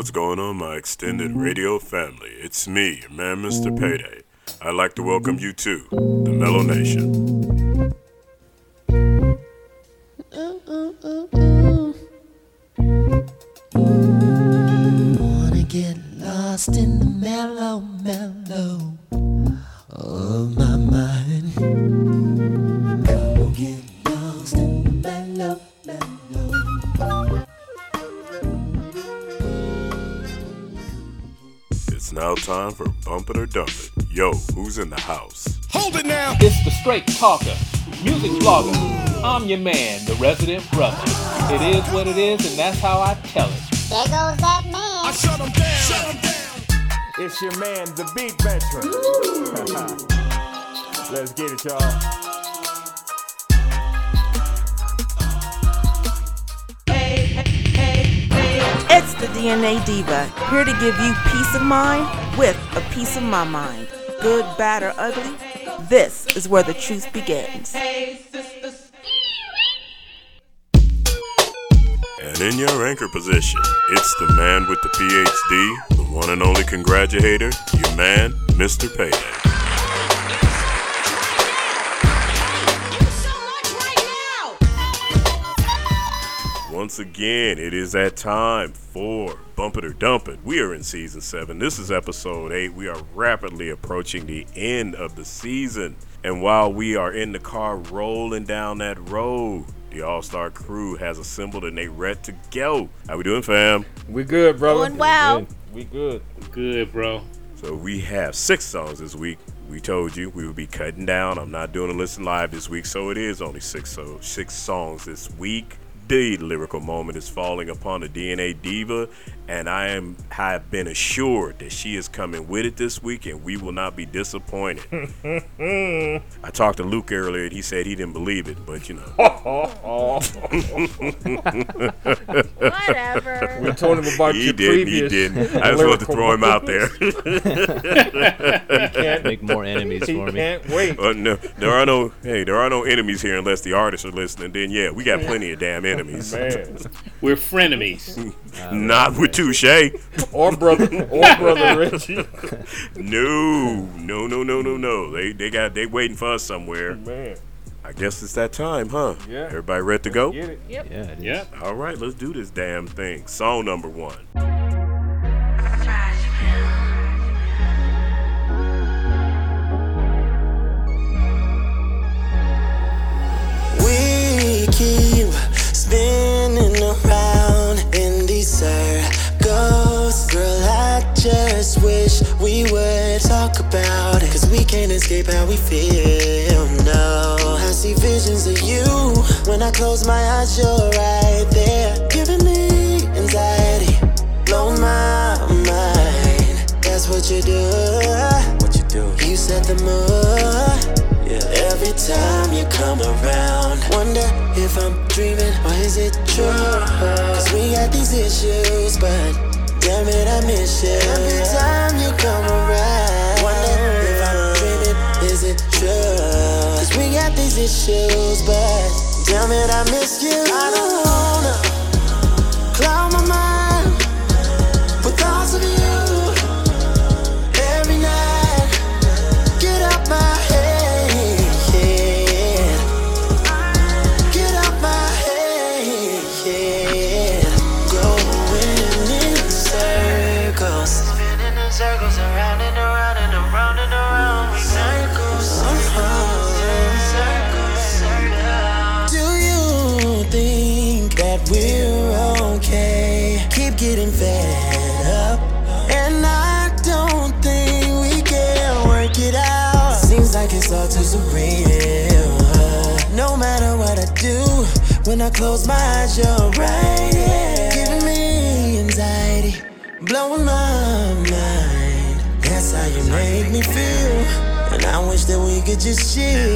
what's going on, my extended mm-hmm. radio family? It's me, your man, Mr. Payday. I'd like to welcome you to the Mellow Nation. Wanna get lost in the mellow, mellow of my mind. Now time for Bump It or Dump It. Yo, who's in the house? Hold it now. It's the straight talker, music blogger. I'm your man, the resident brother. It is what it is, and that's how I tell it. There goes that I man. shut them down. Shut 'em down. It's your man, the beat veteran. Let's get it, y'all. It's the DNA Diva, here to give you peace of mind with a piece of my mind. Good, bad, or ugly, this is where the truth begins. And in your anchor position, it's the man with the PhD, the one and only congratulator, your man, Mr. Payday. Once again, it is that time for Bump It or Dump It. We are in season seven. This is episode eight. We are rapidly approaching the end of the season. And while we are in the car rolling down that road, the All Star crew has assembled and they're ready to go. How we doing, fam? We good, brother. Doing well. We good. Good, bro. So we have six songs this week. We told you we would be cutting down. I'm not doing a listen live this week, so it is only six so six songs this week. The lyrical moment is falling upon the DNA diva, and I am have been assured that she is coming with it this week, and we will not be disappointed. I talked to Luke earlier, and he said he didn't believe it, but you know, Whatever. We told him about he your did, he previous. didn't. I just wanted to throw him out there. You can't, Make more enemies he for me. can't wait. Uh, no, there are no hey, there are no enemies here unless the artists are listening. Then yeah, we got plenty of damn enemies. Man. We're frenemies. Not with Touche. Or brother, or brother Richie. No, no, no, no, no, no. They they got they waiting for us somewhere. Man, I guess it's that time, huh? Yeah. Everybody ready to go? get it. Yeah, it is. Yep. All right, let's do this damn thing. Song number one. We keep spinning we would talk about it. Cause we can't escape how we feel. No, I see visions of you. When I close my eyes, you're right there. Giving me anxiety. Blow my mind. That's what you do. What you do? You set the mood. Yeah. Every time you come around, wonder if I'm dreaming or is it true? Cause we got these issues, but damn it, I miss you. Every time you come around, wonder if I'm dreaming, is it true? Cause we got these issues, but damn it, I miss you. I don't wanna cloud when I close my eyes, you're right here. Giving me anxiety, blowing my mind. That's how you make me feel. And I wish that we could just chill.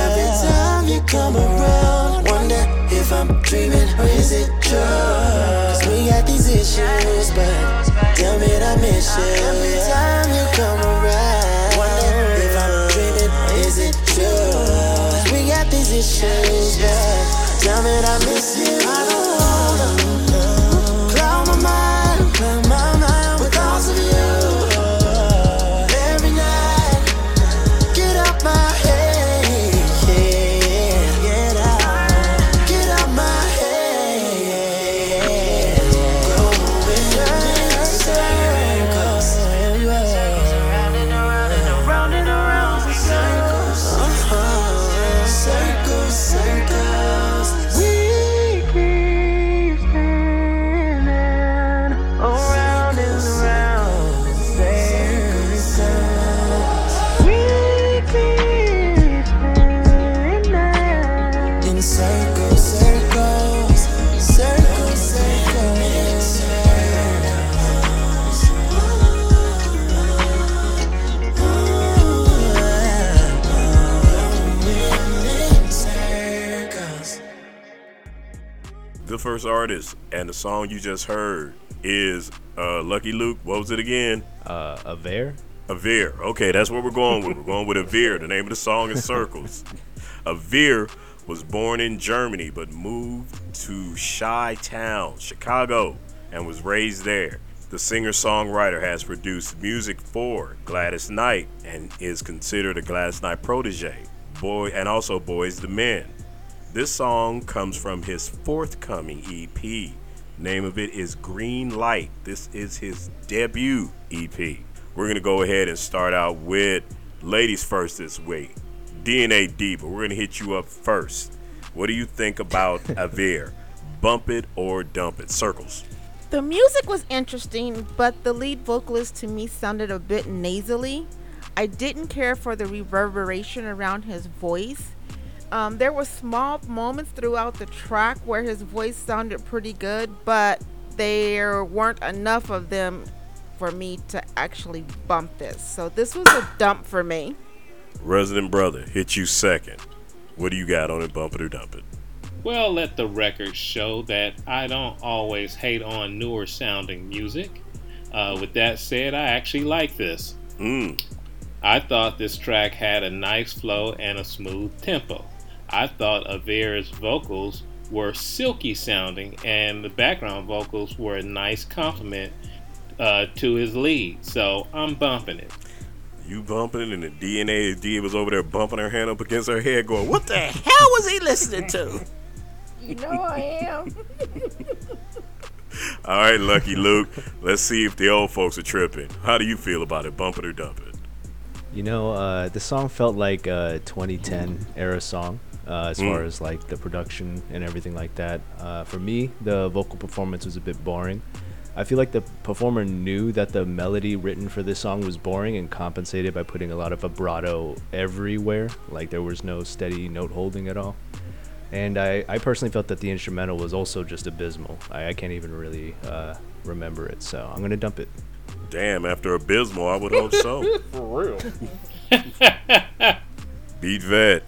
Every time you come around, wonder if I'm dreaming or is it true? Cause we got these issues, but damn it, I miss you. Every time you come around, wonder if I'm dreaming or is it true? Cause we got these issues, but damn it, I miss you. I artist, and the song you just heard is uh, Lucky Luke. What was it again? Uh, Aver? Avir. Okay, that's what we're going with. We're going with Avir. The name of the song is Circles. Avir was born in Germany but moved to Chi Town, Chicago, and was raised there. The singer songwriter has produced music for Gladys Knight and is considered a Gladys Knight protege, boy, and also Boyz II Men. This song comes from his forthcoming EP. Name of it is Green Light. This is his debut EP. We're gonna go ahead and start out with ladies first this week. DNA Diva. We're gonna hit you up first. What do you think about Avir? Bump it or dump it? Circles. The music was interesting, but the lead vocalist to me sounded a bit nasally. I didn't care for the reverberation around his voice. Um, there were small moments throughout the track where his voice sounded pretty good, but there weren't enough of them for me to actually bump this. So this was a dump for me. Resident Brother, hit you second. What do you got on it? Bump it or dump it? Well, let the record show that I don't always hate on newer sounding music. Uh, with that said, I actually like this. Mm. I thought this track had a nice flow and a smooth tempo. I thought Avir's vocals were silky sounding, and the background vocals were a nice compliment uh, to his lead. So I'm bumping it. You bumping, it, and the DNA D was over there bumping her hand up against her head, going, "What the hell was he listening to?" You know I am. All right, Lucky Luke. Let's see if the old folks are tripping. How do you feel about it? Bump it or dump it? You know, uh, the song felt like a 2010 era song. Uh, as far Mm. as like the production and everything like that. Uh, for me, the vocal performance was a bit boring. I feel like the performer knew that the melody written for this song was boring and compensated by putting a lot of vibrato everywhere. Like there was no steady note holding at all. And I, I personally felt that the instrumental was also just abysmal. I, I can't even really uh, remember it, so I'm gonna dump it. Damn, after Abysmal, I would hope so. For real. Beat Vet,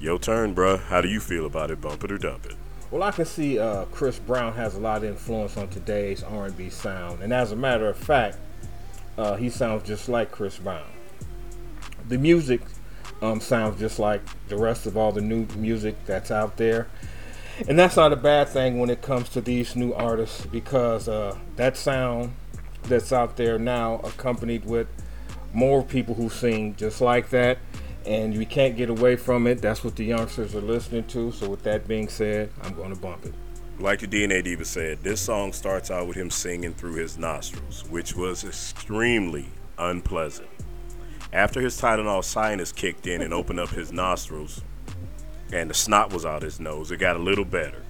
your turn, bruh. How do you feel about it? Bump it or dump it? Well, I can see uh, Chris Brown has a lot of influence on today's R&B sound, and as a matter of fact, uh, he sounds just like Chris Brown. The music um, sounds just like the rest of all the new music that's out there, and that's not a bad thing when it comes to these new artists because uh, that sound that's out there now, accompanied with more people who sing just like that, and we can't get away from it. That's what the youngsters are listening to. So, with that being said, I'm going to bump it. Like the DNA Diva said, this song starts out with him singing through his nostrils, which was extremely unpleasant. After his Tylenol sinus kicked in and opened up his nostrils, and the snot was out his nose, it got a little better.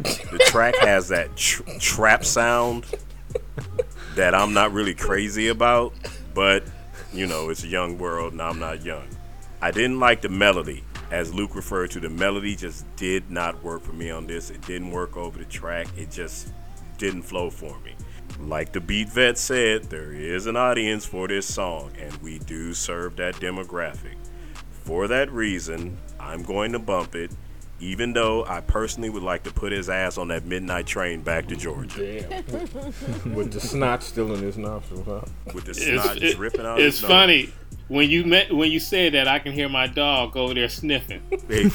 The track has that tr- trap sound that I'm not really crazy about, but you know, it's a young world and I'm not young. I didn't like the melody. As Luke referred to, the melody just did not work for me on this. It didn't work over the track. It just didn't flow for me. Like the beat vet said, there is an audience for this song, and we do serve that demographic. For that reason, I'm going to bump it, even though I personally would like to put his ass on that midnight train back to Georgia Damn. With the snot still in his nostrils, huh? with the It's, snot it- dripping out. it's his nose. funny when you met when you said that. I can hear my dog over there sniffing. Hey,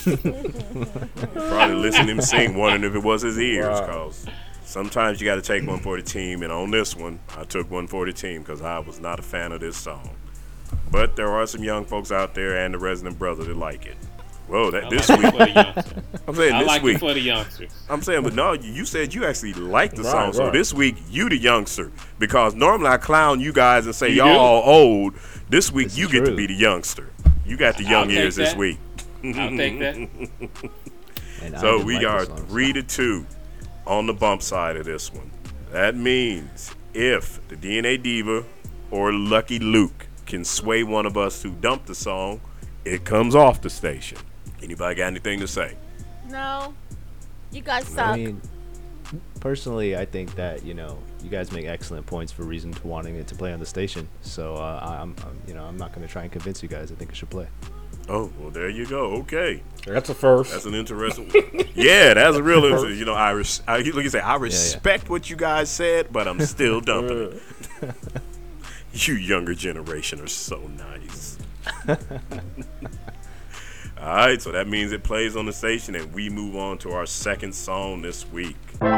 probably listening to him sing, wondering if it was his ears. Right. Cause sometimes you got to take one for the team, and on this one, I took one for the team because I was not a fan of this song. But there are some young folks out there and the resident brother that like it. Whoa, that I this like it week. for the youngsters. I'm saying I this like week. it for the youngsters. I'm saying, but no, you you said you actually like the Right, song. So this week, you the youngster. Because normally I clown you guys and say You y'all all old. This week This you is get to be the youngster. You got the I'll young take ears this week. I'll take that. And So we like are this song, so- three to two on the bump side of this one. That means if the DNA Diva or Lucky Luke can sway one of us to dump the song, it comes off the station. Anybody got anything to say? No, you guys I suck. mean, personally, I think that you know you guys make excellent points for reason to wanting it to play on the station. So uh, I'm, I'm, you know, I'm not going to try and convince you guys. I think it should play. Oh, well, there you go. Okay. That's a first. That's an interesting. yeah, that's a real. inter- You know, I, res- I look. You say I respect what you guys said, but I'm still dumping it. you younger generation are so nice. All right, so that means it plays on the station, and we move on to our second song this week. You're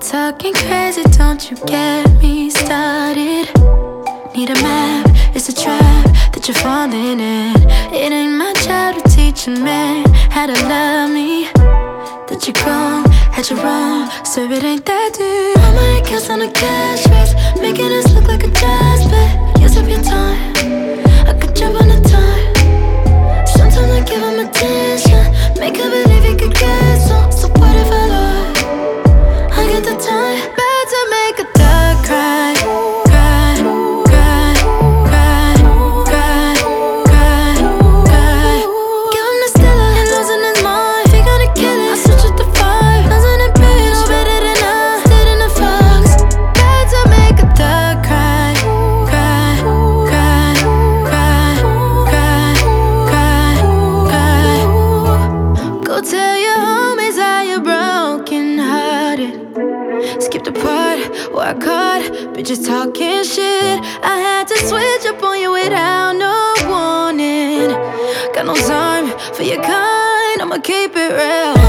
talking crazy, don't you get me started? Need a map, it's a trap that you're falling in. It ain't my job to teach a man how to love me. That you're grown, had you wrong, so it ain't that deep. All my accounts on a cash race, making us look like a jazz bet. Use up your time, I could jump on a time. Sometimes I give him attention, make her believe he could get some. So what if I lie? I get the time, better make a cry, cry, bitches talking shit. I had to switch up on you without no warning. Got no time for your kind, I'ma keep it real.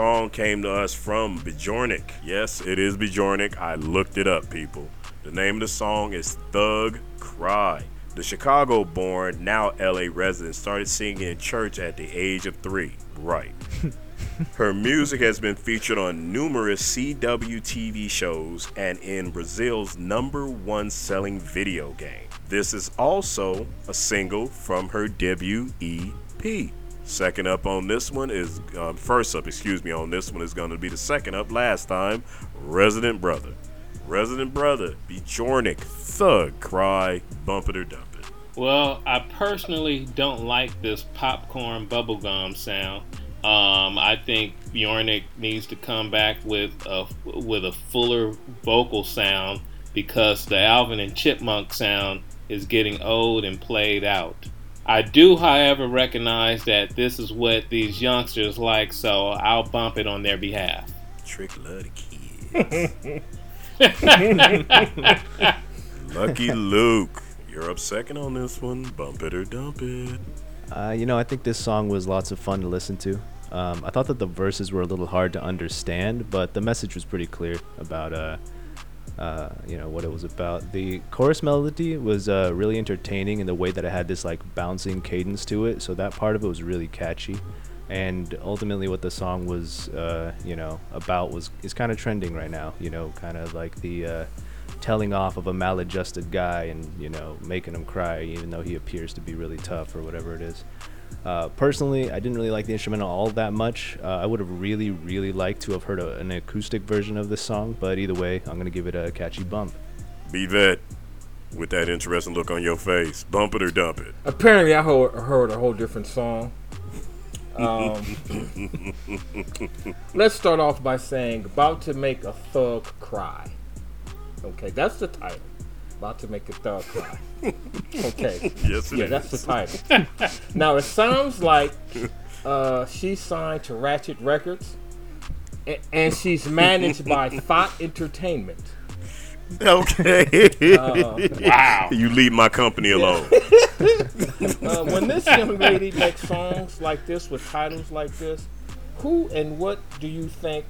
Song came to us from Bjornik. Yes, it is Bjornik. I looked it up, people. The name of the song is Thug Cry. The Chicago born, now LA resident, started singing in church at the age of three. Right. Her music has been featured on numerous CW TV shows and in Brazil's number one selling video game. This is also a single from her debut EP. Second up on this one is, um, first up, excuse me, on this one is going to be the second up last time, Resident Brother. Resident Brother, Bjornik, Thug, Cry, Bump It or Dump It. Well, I personally don't like this popcorn bubblegum sound. Um, I think Bjornik needs to come back with a with a fuller vocal sound because the Alvin and Chipmunk sound is getting old and played out. I do, however, recognize that this is what these youngsters like, so I'll bump it on their behalf. Trick love the kids. Lucky Luke, you're up second on this one. Bump it or dump it. Uh, you know, I think this song was lots of fun to listen to. Um, I thought that the verses were a little hard to understand, but the message was pretty clear about, uh, uh, you know, what it was about. The chorus melody was uh, really entertaining in the way that it had this like bouncing cadence to it. So that part of it was really catchy, and ultimately, what the song was, uh, you know, about was is kind of trending right now. You know, kind of like the uh, telling off of a maladjusted guy and you know making him cry, even though he appears to be really tough or whatever it is. Uh, personally, I didn't really like the instrumental all that much. Uh, I would have really, really liked to have heard a, an acoustic version of this song, but either way, I'm gonna give it a catchy bump. Be vet with that interesting look on your face. Bump it or dump it. Apparently, I heard, heard a whole different song. Um, let's start off by saying "About to Make a Thug Cry." Okay, that's the title. About to make a thug cry. Okay. Yes, it yeah, is. that's the title. now it sounds like uh, she's signed to Ratchet Records, a- and she's managed by Thought Entertainment. Okay. Uh, Wow. you leave my company alone. uh, when this young lady makes songs like this with titles like this, who and what do you think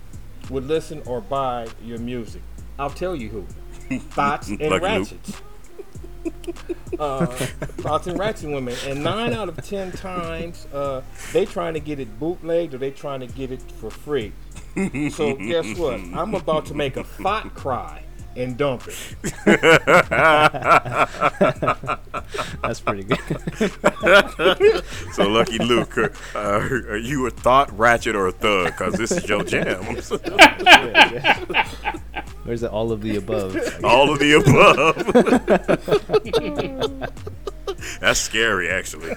would listen or buy your music? I'll tell you who. Thoughts and Luke. Ratchets. Uh, thoughts and ratchet women, and nine out of ten times, uh, they trying to get it bootlegged or they trying to get it for free. So guess what? I'm about to make a thought cry and dump it. That's pretty good. So Lucky Luke, uh, are you a thought ratchet or a thug? Because this is your jam. Where's the all of the above? All of the above. That's scary, actually.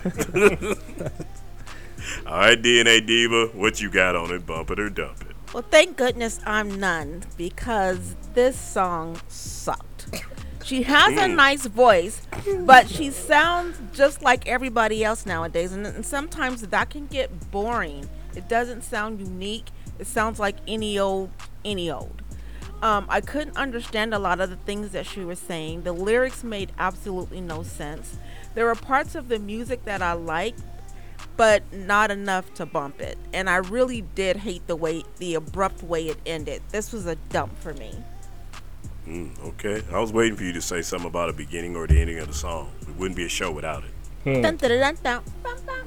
All right, DNA Diva, what you got on it? Bump it or dump it? Well, thank goodness I'm none because this song sucked. She has a nice voice, but she sounds just like everybody else nowadays, and, and sometimes that can get boring. It doesn't sound unique. It sounds like any old, any old. Um, I couldn't understand a lot of the things that she was saying. The lyrics made absolutely no sense. There were parts of the music that I liked, but not enough to bump it. And I really did hate the way, the abrupt way it ended. This was a dump for me. Mm, okay. I was waiting for you to say something about a beginning or the ending of the song. It wouldn't be a show without it. Dun, dun, dun, dun, bum, bum.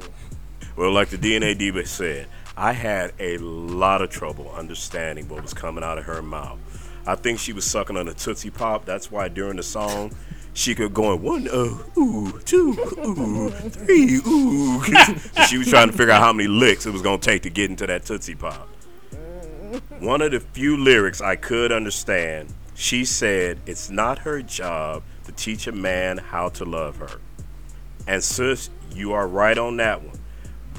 Well, like the DNA Diva said, I had a lot of trouble understanding what was coming out of her mouth. I think she was sucking on a Tootsie Pop. That's why during the song, she could go one, uh, ooh, two, ooh, three, ooh. she was trying to figure out how many licks it was to take to get into that Tootsie Pop. One of the few lyrics I could understand, she said, It's not her job to teach a man how to love her. And sis, you are right on that one.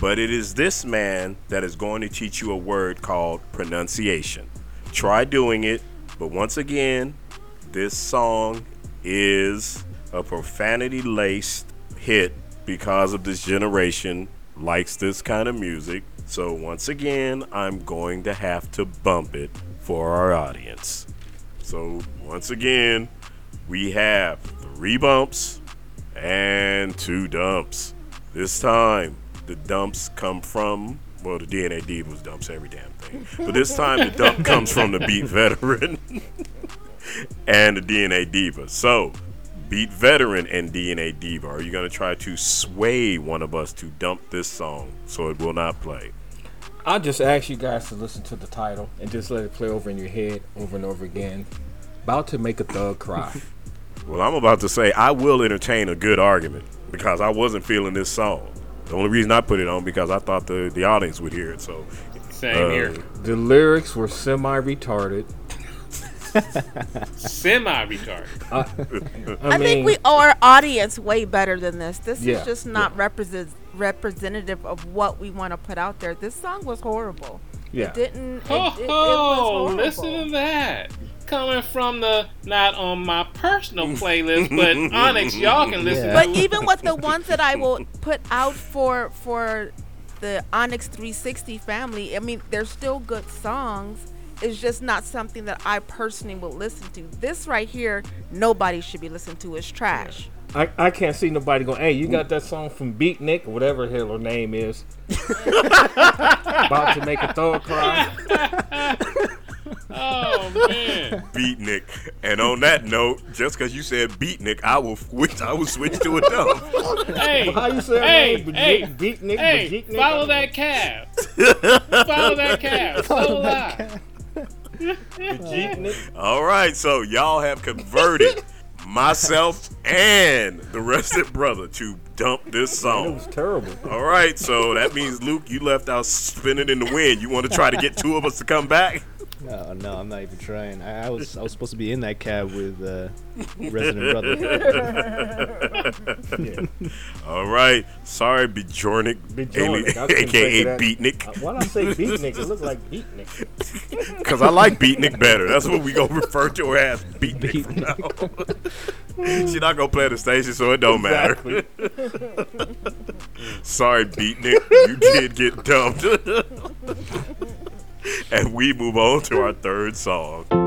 But it is this man that is going to teach you a word called pronunciation. Try doing it, but once again, this song is a profanity laced hit because of this generation likes this kind of music. So once again, I'm going to have to bump it for our audience. So once again, we have three bumps and two dumps. This time, the dumps come from, well, the DNA Divas dumps every damn thing. But this time, the dump comes from the Beat Veteran and the DNA Diva. So, Beat Veteran and DNA Diva, are you going to try to sway one of us to dump this song so it will not play? I'll just ask you guys to listen to the title and just let it play over in your head over and over again. About to make a thug cry. Well, I'm about to say I will entertain a good argument because I wasn't feeling this song. The only reason I put it on because I thought the, the audience would hear it. So, Same Uh, here. the lyrics were semi retarded. Semi retarded. I, I, mean, think we owe our audience way better than this. This Yeah, is just not represent representative of what we want to put out there. This song was horrible. yeah. It didn't. It, Ho it, it was. Listen to that. Coming from the not on my personal mm. playlist, but Onyx, y'all can listen Yeah. to But even with the ones that I will put out for for the Onyx 360 family, I mean, they're still good songs. It's just not something that I personally will listen to. This right here, nobody should be listening to. It's trash. I, I can't see nobody going, hey, you got that song from Beat Nick, or whatever the hell her name is. About to make a thug cry. Oh man. beatnik. And on that note, just because you said beatnik, I will switch. I will switch to a dump. hey, How you say her hey, name? hey, Beat Nick, hey, Beat Nick? follow that calf. follow that calf. So alive. Beat Nick. All right, so y'all have converted myself and the rest rested brother to dump this song. It was terrible. All right, so that means Luke, you left out spinning in the wind. You want to try to get two of us to come back? No, no, I'm not even trying. I, I was I was supposed to be in that cab with uh, resident brother. All right, sorry, Bjornik, Bjornik, aka think. Beatnik, Uh, Why did I say beatnik? It looks like beatnik. because I like Beatnik better. That's what we gonna refer to her as, Beatnik. From now on. She not gonna play at the station, so it don't matter. Sorry, Beatnik, you did get dumped. and we move on to our third song.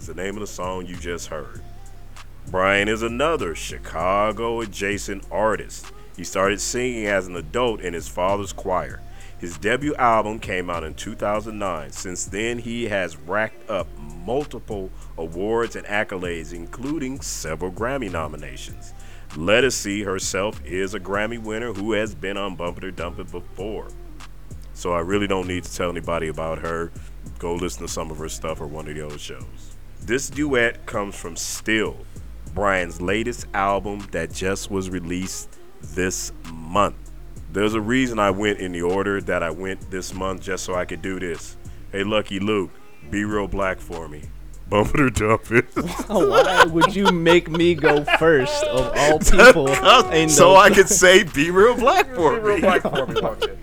Is the name of the song you just heard. Brian is another Chicago adjacent artist. He started singing as an adult in his father's choir. His debut album came out in 2009. Since then, he has racked up multiple awards and accolades, including several Grammy nominations. Lettucey herself is a Grammy winner who has been on Bump It or Dump It before. So I really don't need to tell anybody about her. Go listen to some of her stuff or one of the other shows. This duet comes from Still, Brian's latest album that just was released this month. There's a reason I went in the order that I went this month just so I could do this. Hey, Lucky Luke, be real black for me. Bump it or dump it. Why would you make me go first of all people? in so the- I could say be real black for Real me. black for me, Buck it.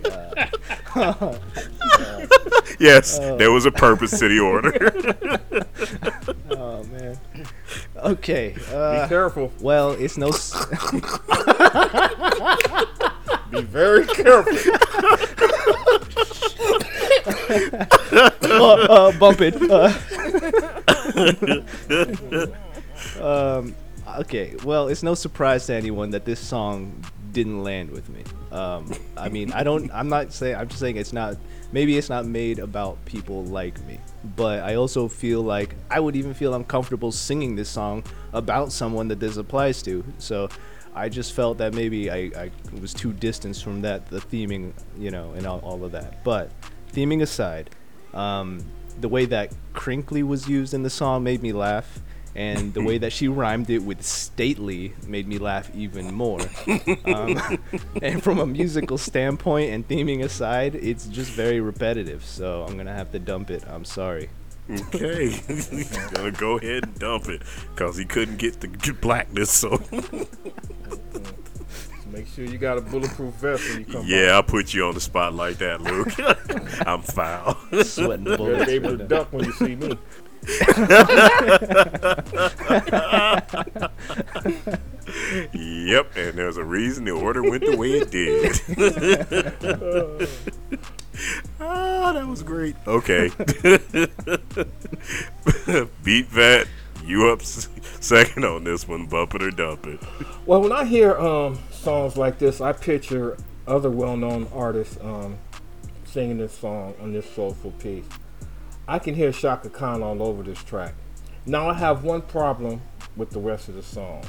Yes, there was a purpose to the order. Oh man. Okay. Be Uh, careful. well, it's no. s- Be very careful. uh, uh, bump it. Uh, um, okay, well, it's no surprise to anyone that this song didn't land with me. Um, I mean, I don't. I'm not saying. I'm just saying it's not. Maybe it's not made about people like me, but I also feel like I would even feel uncomfortable singing this song about someone that this applies to. So. I just felt that maybe I, I was too distanced from that, the theming, you know, and all, all of that. But theming aside, um, the way that crinkly was used in the song made me laugh and the way that she rhymed it with stately made me laugh even more. Um, and from a musical standpoint and theming aside it's just very repetitive so i'm gonna have to dump it. I'm sorry. Okay, he's gonna go ahead and dump it because he couldn't get the blackness. So Make sure you got a bulletproof vest when you come yeah, I'll put you on the spot like that, Luke. I'm foul. sweating back. You'll bullets able to duck when you see me. Yep, and there's a reason the order went the way it did. ah, that was great. Okay. Beat that. You up second on this one. Bump it or dump it. Well, when I hear um, songs like this, I picture other well-known artists um, singing this song on this soulful piece. I can hear Chaka Khan all over this track. Now I have one problem with the rest of the song.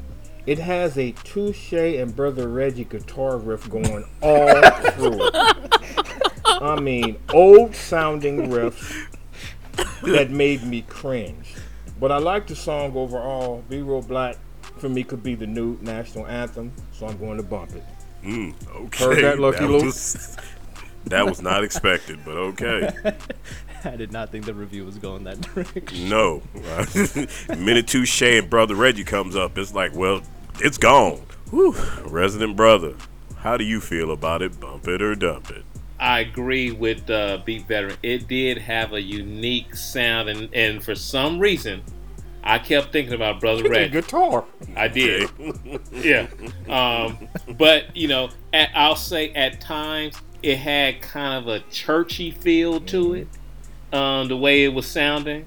It has a Touche and Brother Reggie guitar riff going all through it. I mean, old sounding riffs that made me cringe. But I like the song overall. Be Real Black for me could be the new national anthem, so I'm going to bump it. Mm, okay. Heard that, Lucky Luke? was, that was not expected, but okay. i did not think the review was going that direction No. Minute two Shay and Brother Reggie comes up, it's like, well, it's gone. Whew. Resident Brother, how do you feel about it? Bump it or dump it? I agree with uh, Beat Veteran. It did have a unique sound, and, and for some reason, I kept thinking about Brother Red. Guitar. I did. yeah. Um, but, you know, at, I'll say at times it had kind of a churchy feel to it, um, the way it was sounding.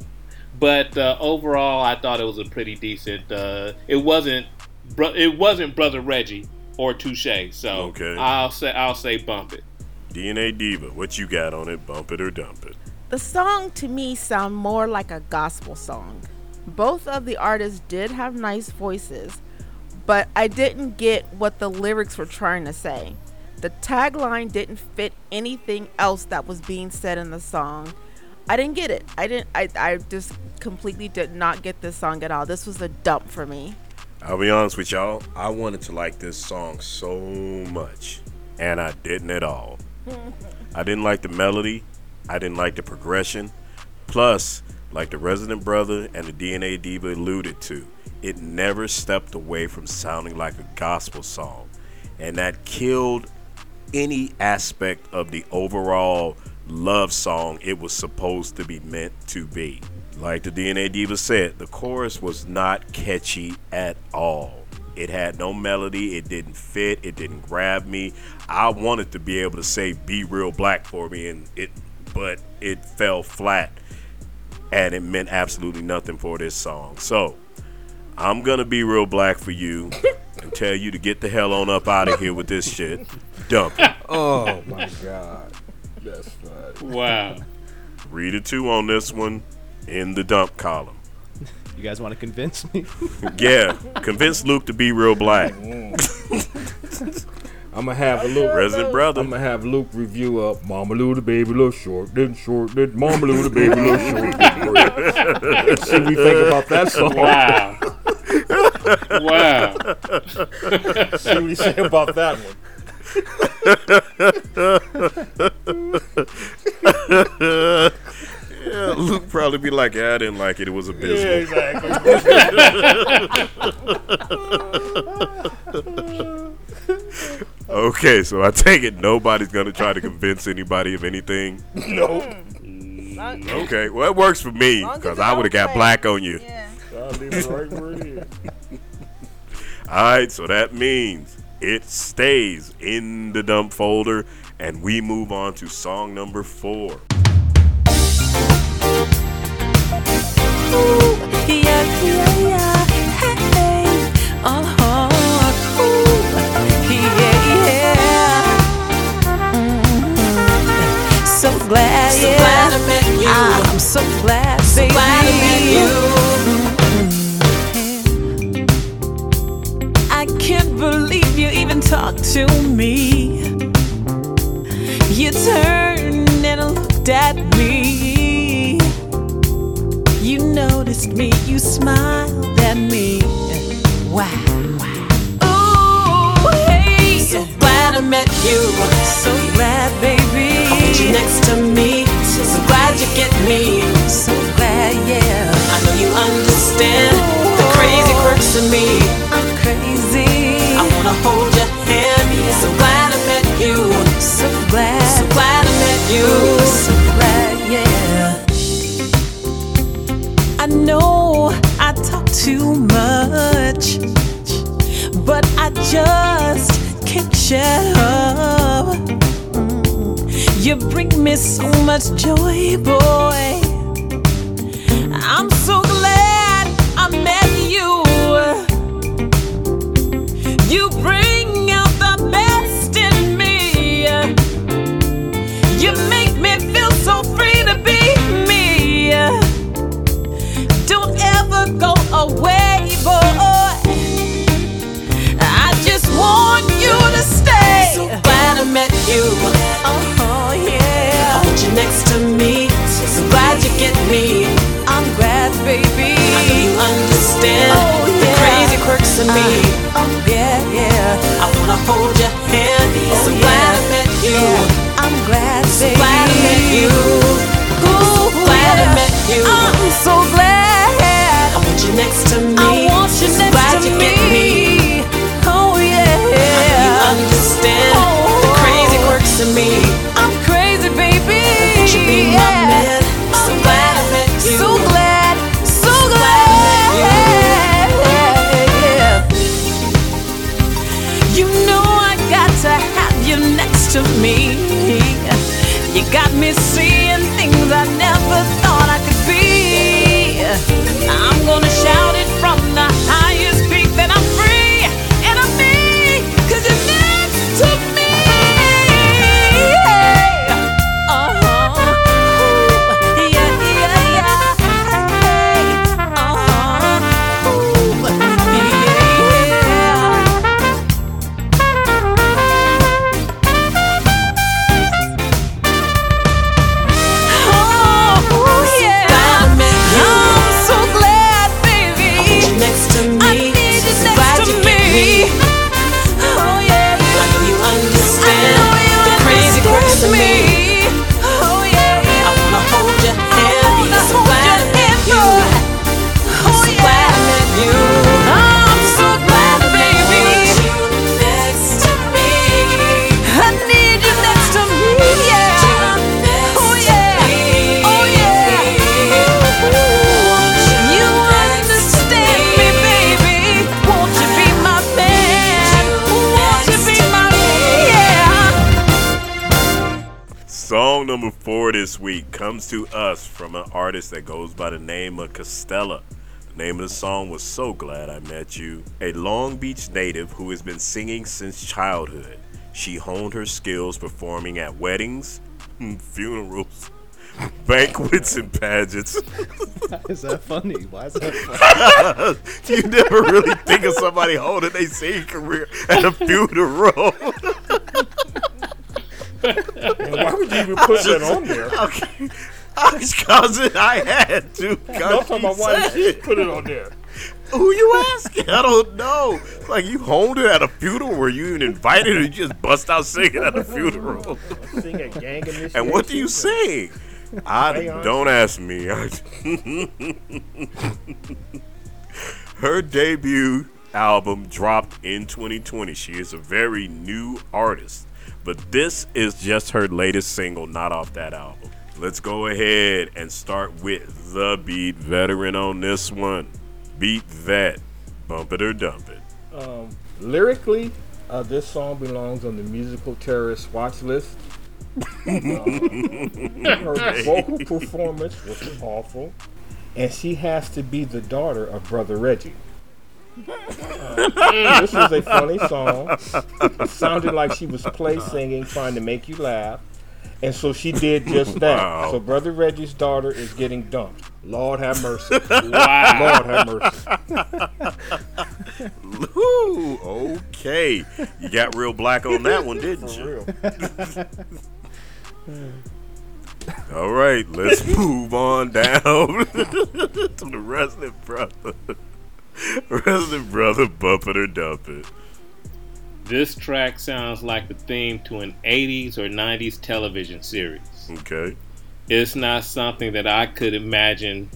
But uh, overall, I thought it was a pretty decent. Uh, it wasn't. Bro- it wasn't Brother Reggie or Touche. So Okay. I'll say I'll say bump it. DNA Diva, what you got on it? Bump it or dump it? The song to me sound more like a gospel song. Both of the artists did have nice voices, but I didn't get what the lyrics were trying to say. The tagline didn't fit anything else that was being said in the song. I didn't get it. I didn't I, I just completely did not get this song at all. This was a dump for me. I'll be honest with y'all. I wanted to like this song so much, and I didn't at all. I didn't like the melody. I didn't like the progression. Plus, like the Resident Brother and the DNA Diva alluded to, it never stepped away from sounding like a gospel song, and that killed any aspect of the overall love song it was supposed to be meant to be. Like the DNA Diva said, the chorus was not catchy at all. It had no melody, it didn't fit, it didn't grab me. I wanted to be able to say be real black for me and it but it fell flat and it meant absolutely nothing for this song. So, I'm going to be real black for you and tell you to get the hell on up out of here with this shit. Dump it. Oh my god. That's funny. Wow. Read a two on this one in the dump column. You guys want to convince me? Yeah, convince Luke to be real black. Mm. I'm gonna have a Luke. Resident brother. I'm gonna have Luke review up Mama Lou the baby little short, then short, then Mama Lou the baby little short. then great. See we think about that song. Wow. wow. See what we say about that one. Yeah, Luke probably be like, yeah, I didn't like it. It was abysmal. exactly. Okay, so I take it nobody's gonna try to convince anybody of anything. no. Okay, well it works for me because I would have got black on you. Yeah. I'll leave it right where it is. All right, so that means it stays in the dump folder, and we move on to song number four. Yeah, yeah, yeah. Hey, hey. Glad, So yeah. glad I met you. Ah, I'm so glad, baby. Glad I met you. Mm-hmm. I can't believe you even talked to me. You turned and looked at me. You noticed me, you smiled at me. Wow. Ooh, hey. So glad I met you. So glad, baby. You next to me. So glad you get me. So glad, yeah. I know you understand the crazy quirks of me. I'm crazy. I wanna hold your hand. So glad I met you. so glad. So glad I met you. So glad, yeah. I know I talk too much, but I just can't. Mm. You bring me so much joy, boy. Of me. Oh, yeah, yeah. I wanna hold your hand. Oh, so Oh, glad I yeah. met you. Yeah. I'm glad, So baby. glad I met you. Ooh, glad I met you. I'm so glad. I want you next to me. I want you so next glad to you me. get me. This week comes to us from an artist that goes by the name of Costella. The name of the song was So Glad I Met You. A Long Beach native who has been singing since childhood. She honed her skills performing at weddings, funerals, banquets and pageants. Is that funny? Why is that funny? you never really think of somebody holding their singing career at a funeral. And why would you even put that on there? okay. Because I had to. I'm talking about why did you put it on there? Who you asking? I don't know. Like you homed it at a funeral were you even invited or you just bust out singing at a funeral? Sing a gang initiation. And what do you sing? I don't ask me. Her debut album dropped in 2020. She is a very new artist, but this is just her latest single, not off that album. Let's go ahead and start with the beat veteran on this one. Beat that. Bump it or dump it. Um, lyrically, uh, this song belongs on the musical terrorist watch list. Um, her vocal performance was awful, and she has to be the daughter of Brother Reggie. Uh, this was a funny song. It sounded like she was play singing, trying to make you laugh. And so she did just that. Wow. So Brother Reggie's daughter is getting dumped. Lord have mercy. Wow. Lord have mercy. Ooh, okay. You got real black on that one, didn't For you? real. All right, let's move on down to the resident brother. Resident brother, bump it or dump it. This track sounds like the theme to an 80s or 90s television series. Okay. It's not something that I could imagine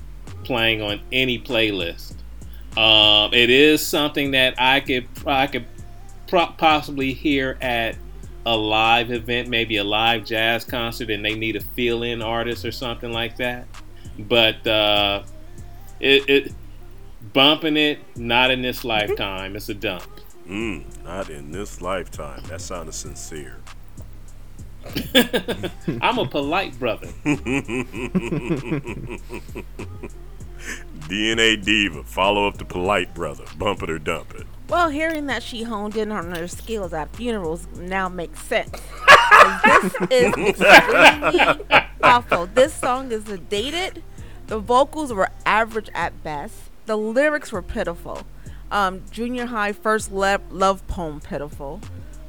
playing on any playlist. Um, it is something that I could I could pro- possibly hear at a live event, maybe a live jazz concert, and they need a fill-in artist or something like that. But uh, it, it bumping it not in this lifetime. It's a dump. Mm, not in this lifetime. That sounded sincere. I'm a polite brother. DNA diva, follow up the polite brother, bump it or dump it. Well, hearing that she honed in on her skills at funerals now makes sense. this is extremely awful. This song is dated. The vocals were average at best. The lyrics were pitiful. Um, junior high first le- love poem pitiful.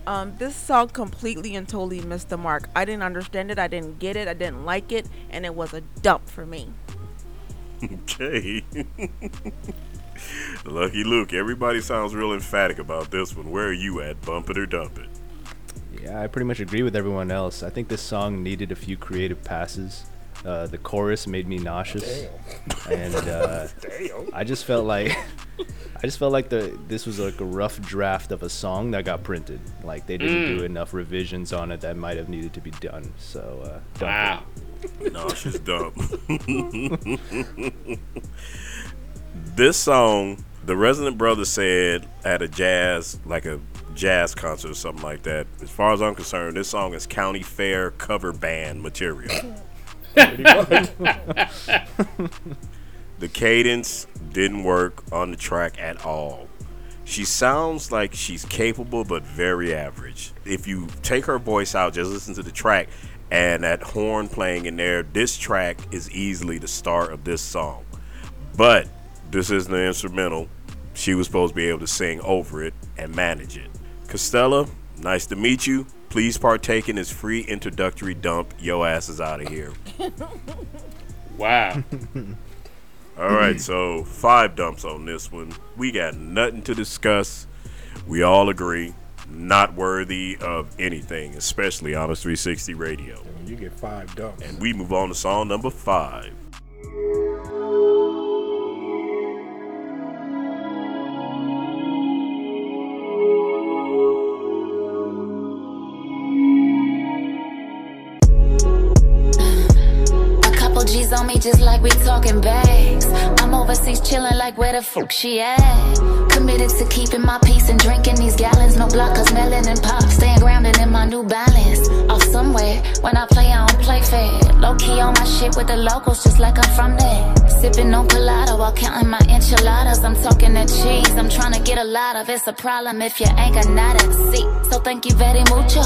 Um, this song completely and totally missed the mark. I didn't understand it. I didn't get it. I didn't like it, and it was a dump for me. Okay. Lucky Luke, everybody sounds real emphatic about this one. Where are you at? Bump it or dump it? Yeah, I pretty much agree with everyone else. I think this song needed a few creative passes. Uh, the chorus made me nauseous, and uh, I just felt like I just felt like the this was like a rough draft of a song that got printed. Like they didn't do enough revisions on it that might have needed to be done. So uh. Wow. No, she's dumb. this song, the Resident Brother said at a jazz, like a jazz concert or something like that. As far as I'm concerned, this song is county fair cover band material. The cadence didn't work on the track at all. She sounds like she's capable but very average. If you take her voice out, just listen to the track and that horn playing in there, this track is easily the start of this song. But this isn't an instrumental. She was supposed to be able to sing over it and manage it. Costello, nice to meet you. Please partake in this free introductory dump. Yo ass is out of here. Wow. All right, so five dumps on this one. We got nothing to discuss. We all agree, not worthy of anything, especially Onyx 360 Radio. you get five dumps. And we move on to song number five. On me just like we talking bags. I'm overseas chilling like where the fuck she at? Committed to keeping my peace and drinking these gallons. No blockers, melon and pop. Staying grounded in my new balance. Off somewhere. When I play, I don't play fair. Low key on my shit with the locals just like I'm from there. Sipping on colada while counting my enchiladas. I'm talking that cheese. I'm trying to get a lot of it's a problem if you ain't got nada. to See, so thank you very mucho.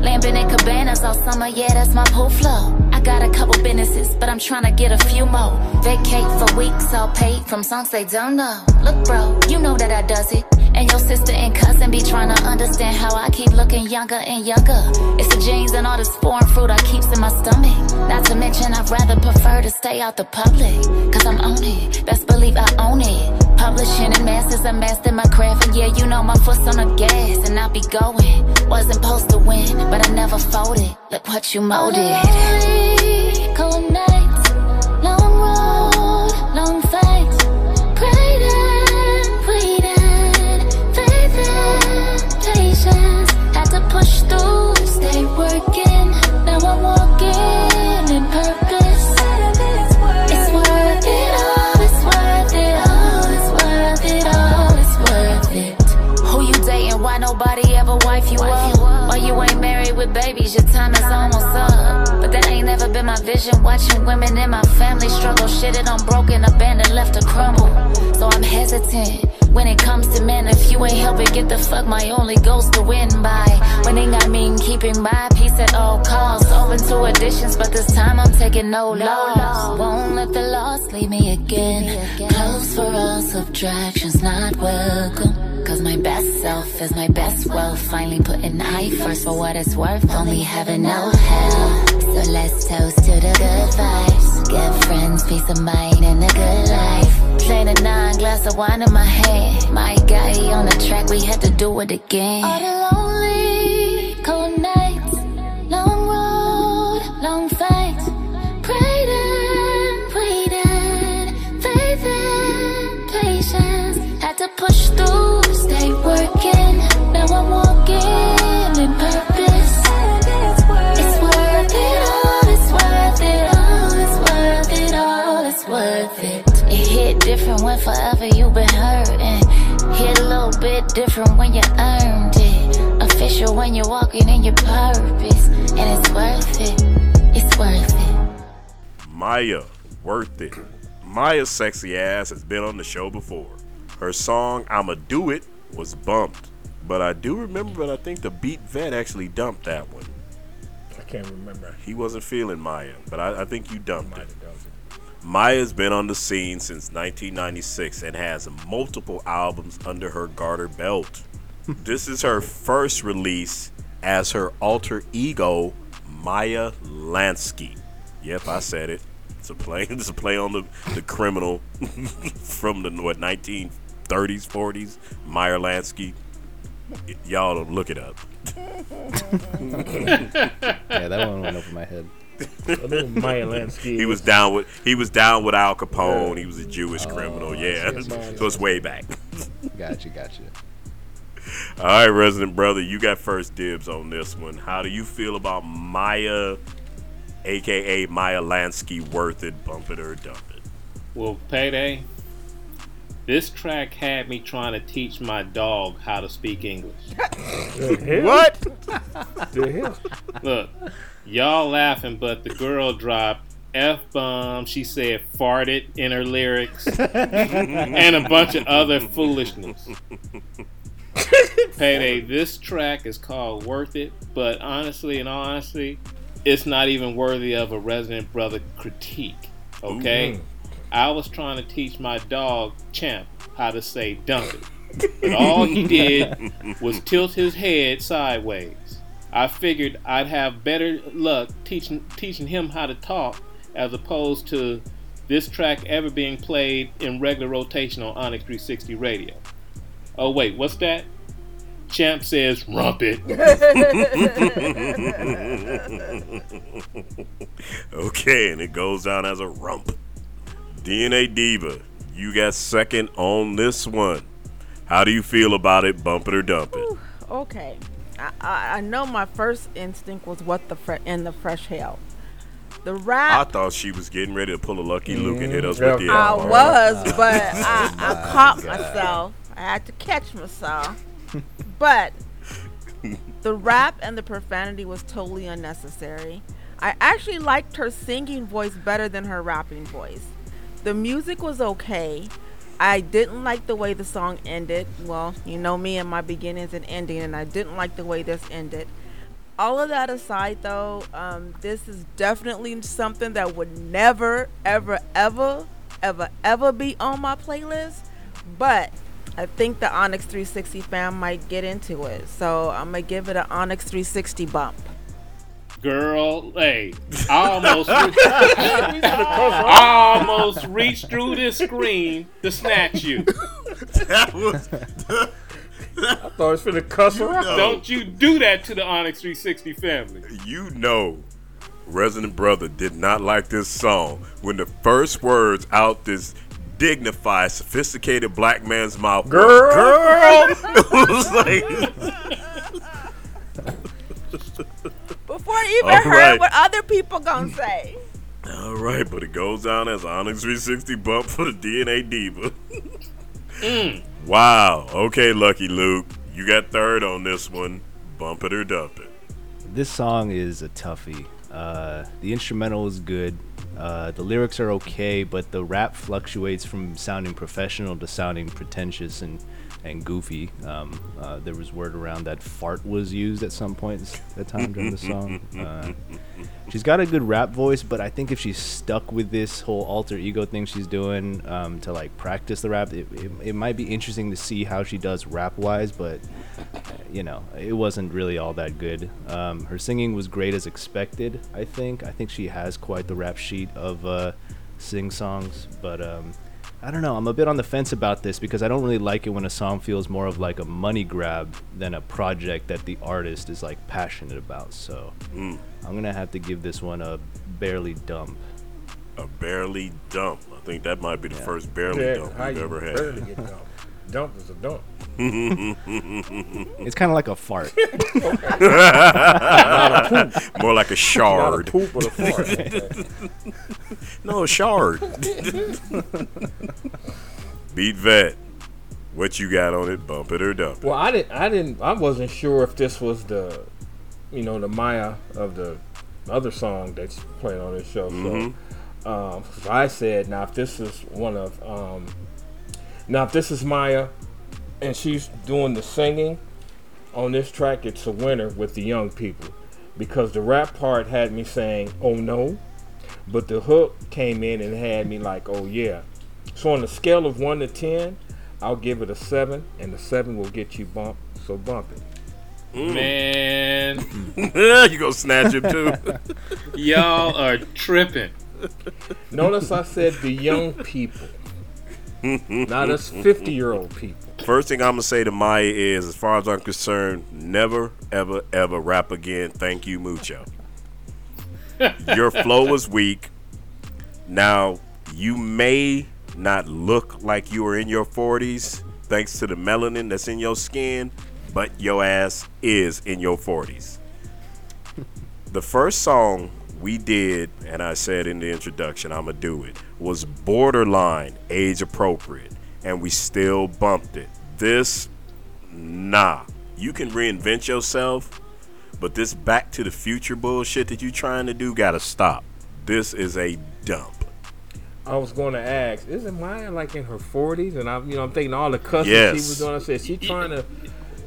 Lamping in cabanas all summer, yeah, that's my pool flow. Got a couple businesses, but I'm trying to get a few more. Vacate for weeks, all paid from songs they don't know. Look, bro, you know that I does it. And your sister and cousin be trying to understand how I keep looking younger and younger. It's the genes and all this foreign fruit I keeps in my stomach. Not to mention, I'd rather prefer to stay out the public. Cause I'm on it, best believe I own it. Publishing in masses, I mastered my craft. And yeah, you know my foot's on the gas, and I'll be going. Wasn't supposed to win, but I never folded. Look what you molded. Cold nights, with babies? Your time is almost up. But that ain't never been my vision. Watching women in my family struggle, shit it on broken, abandoned, left to crumble. So I'm hesitant. When it comes to men, if you ain't helping, get the fuck. My only goal's to win by winning. I mean keeping my peace at all costs. Open to additions, but this time I'm taking no loss. Won't let the loss leave me again. Close for all subtractions, not welcome. Cause my best self is my best wealth. Finally putting I first for what it's worth. Only heaven, no hell. So let's toast to the good vibes. Get friends, peace of mind, and a good life. Plain a nine glass of wine in my hand. My guy on the track, we had to do it again. All the lonely, cold nights, long road, long fights. Prayed and waited, faith and patience. Had to push through, stay working. Now I'm walking forever you've been hurting. Hit a little bit different when you earned it. Official when you're walking in your purpose. And it's worth it, it's worth it. Maya, worth it. Maya's sexy ass has been on the show before. Her song "I'ma Do It" was bumped, but I do remember that I think the Beat Vet actually dumped that one. I can't remember. He wasn't feeling Maya, but I, I think you dumped it. have done it. Maya's been on the scene since 1996 and has multiple albums under her garter belt. this is her first release as her alter ego, Maya Lansky. Yep, I said it. It's a play. It's a play on the the criminal from the what 1930s, 40s, Meyer Lansky. Y- y'all don't look it up. Yeah, that one went over my head. A little Maya Lansky. He was down with he was down with Al Capone. He was a Jewish oh, criminal. Yeah, so it's way back. Gotcha, gotcha. All right, resident brother, you got first dibs on this one. How do you feel about Maya, aka Maya Lansky? Worth it? Bump it or dump it? Well, payday. This track had me trying to teach my dog how to speak English. What? The hell? Look, y'all laughing, but the girl dropped F bomb. She said farted in her lyrics and a bunch of other foolishness. Payday, this track is called Worth It, but honestly and honestly, it's not even worthy of a resident brother critique. Okay? I was trying to teach my dog, Champ, how to say dump it. But all he did was tilt his head sideways. I figured I'd have better luck teaching teaching him how to talk as opposed to this track ever being played in regular rotation on Onyx 360 radio. Oh wait, what's that? Champ says rump it. Okay, and it goes down as a rump. DNA Diva, you got second on this one. How do you feel about it? Bump it or dump it? Okay. I, I, I know my first instinct was what the fre- in the fresh hell. The rap. I thought she was getting ready to pull a lucky Luke and hit us Yeah. with the I F bomb. was, but I, I caught myself. I had to catch myself. But the rap and the profanity was totally unnecessary. I actually liked her singing voice better than her rapping voice. The music was okay. I didn't like the way the song ended. Well, you know me and my beginnings and ending, and I didn't like the way this ended. all of that aside, though, um, this is definitely something that would never, ever, ever, ever, ever be on my playlist. But I think the Onyx 360 fam might get into it, so I'm gonna give it an Onyx 360 bump. Girl, hey, I almost, I almost reached through this screen to snatch you. that was. I thought it was for the cuss her out. Don't you do that to the Onyx 360 family. you know Resident Brother did not like this song when the first words out this dignified, sophisticated black man's mouth was, Girl. girl. it was like, Before I even All heard right. what other people gonna say. all right, but it goes down as Onyx 360 bump for the DNA Diva. Wow. Okay, Lucky Luke, you got third on this one. Bump it or dump it. This song is a toughie. Uh, the instrumental is good. Uh, the lyrics are okay, but the rap fluctuates from sounding professional to sounding pretentious and, and goofy. Um, uh, there was word around that fart was used at some point at time during the song. Uh, she's got a good rap voice, but I think if she's stuck with this whole alter ego thing she's doing um, to like practice the rap, it, it, it might be interesting to see how she does rap wise, but you know, it wasn't really all that good. Um, her singing was great as expected, I think. I think she has quite the rap sheet of uh, sing songs, but um, I don't know. I'm a bit on the fence about this because I don't really like it when a song feels more of like a money grab than a project that the artist is like passionate about. So mm. I'm gonna have to give this one a barely dump. A barely dump. I think that might be the Yeah. first barely Yeah, dump how we've ever had. barely get dumped. Dump is a dump. It's kind of like a fart. More like a Not a shard. poop or a fart. No, a shard. Beat vet. What you got on it? Bump it or dump it? Well, I didn't. I didn't. I wasn't sure if this was the, you know, the Maya of the other song that's playing on this show. So, um, so I said, now if this is one of, um, now if this is Maya, and she's doing the singing on this track, it's a winner with the young people, because the rap part had me saying, "Oh no," but the hook came in and had me like, "Oh yeah." So on a scale of one to ten, I'll give it a seven, and the seven will get you bumped. So bump it. Mm. Man, you gonna snatch him too? y'all are tripping. Notice I said the young people, not us fifty-year-old people. First thing I'm gonna say to Maya is, as far as I'm concerned, never, ever, ever rap again. Thank you, mucho. Your flow was weak. Now you may not look like you are in your 40s thanks to the melanin that's in your skin, but your ass is in your 40s. the first song we did, and I said in the introduction, I'm gonna do it, was borderline age appropriate, and we still bumped it. This, nah. You can reinvent yourself, but this back to the future bullshit that you trying to do gotta stop. This is a dump. I was going to ask, isn't Maya like in her forties? And I'm, you know, I'm thinking all the cussing Yes. she was doing. I said, she trying to,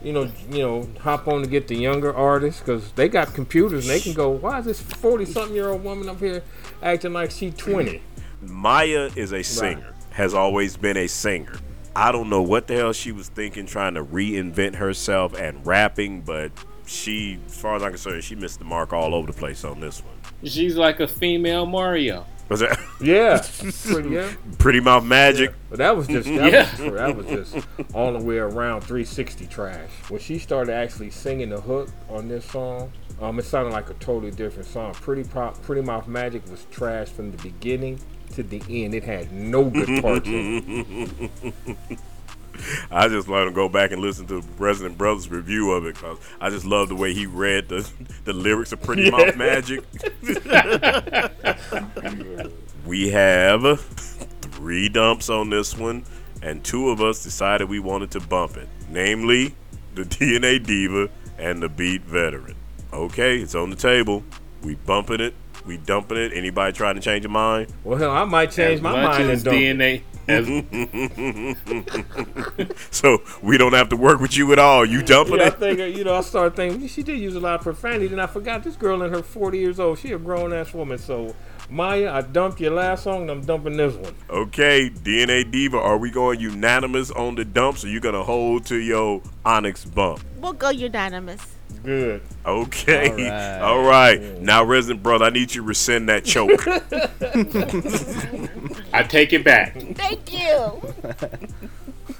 you know, you know, hop on to get the younger artists because they got computers and they can go. Why is this forty-something-year-old woman up here acting like she twenty? Maya is a singer, has always been a singer. I don't know what the hell she was thinking trying to reinvent herself and rapping, but she, as far as I'm concerned, she missed the mark all over the place on this one. She's like a female Mario. Was that Yeah, pretty, yeah. Pretty Mouth Magic? But that was just that, Yeah. was, that was just all the way around 360 trash. When she started actually singing the hook on this song, um, it sounded like a totally different song. Pretty Pop, Pretty Mouth Magic was trash from the beginning to the end. It had no good parts in it. I just let him go back and listen to Resident Brothers review of it because I just love the way he read the the lyrics of Pretty Mouth Magic. we have three dumps on this one, and two of us decided we wanted to bump it, namely the DNA Diva and the Beat Veteran. Okay, it's on the table. We bumping it. We dumping it. Anybody trying to change your mind? Well, hell, I might change As my much mind as and dump. DNA, As, So we don't have to work with you at all. You dumping Yeah, I think you know. I started thinking she did use a lot of profanity, then I forgot this girl in her 40 years old. She a grown ass woman. So Maya, I dumped your last song, and I'm dumping this one. Okay, DNA Diva, are we going unanimous on the dumps or you gonna hold to your Onyx bump? We'll go unanimous. Good. Okay. Alright. All right. Now, resident brother, I need you to rescind that choke. I take it back. Thank you.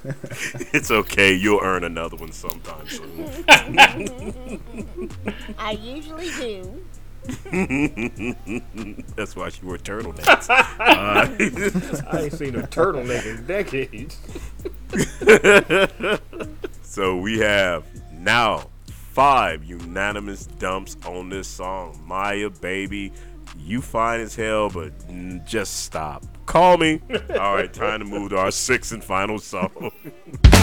it's okay. You'll earn another one sometime soon. I usually do. That's why she wore turtlenecks. Uh, I ain't seen a turtleneck in decades. so we have now five unanimous dumps on this song. Maya, baby, you fine as hell, but just stop. Call me. All right, time to move to our sixth and final song.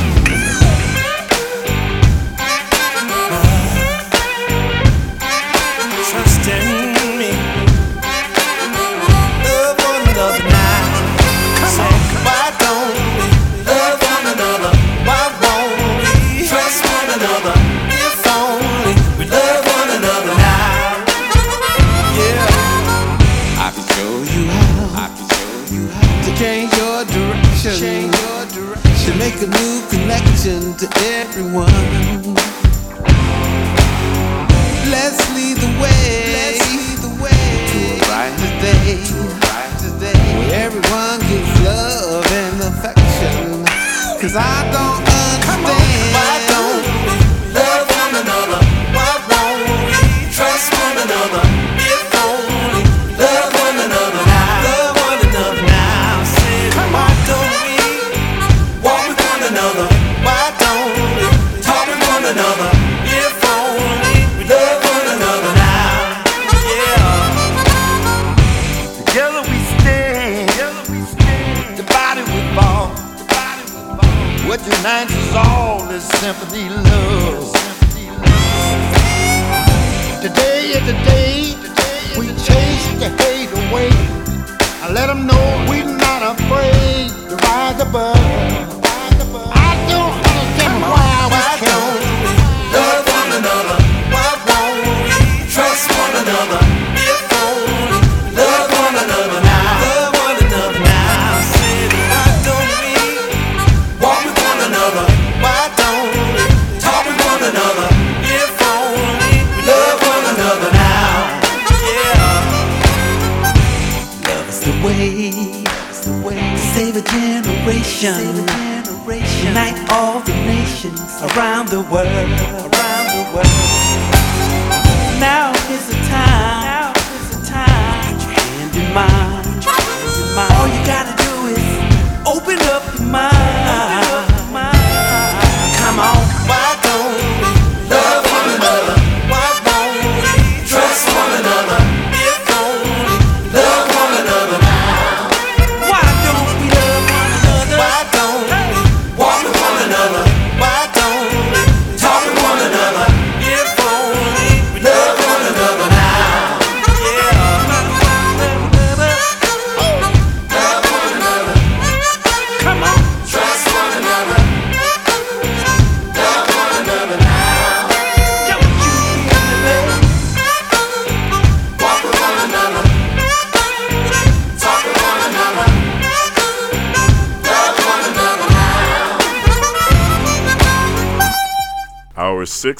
a new connection to everyone. Let's lead the way. Lead the way to a brighter day. Where everyone gets love and affection. Cause I don't all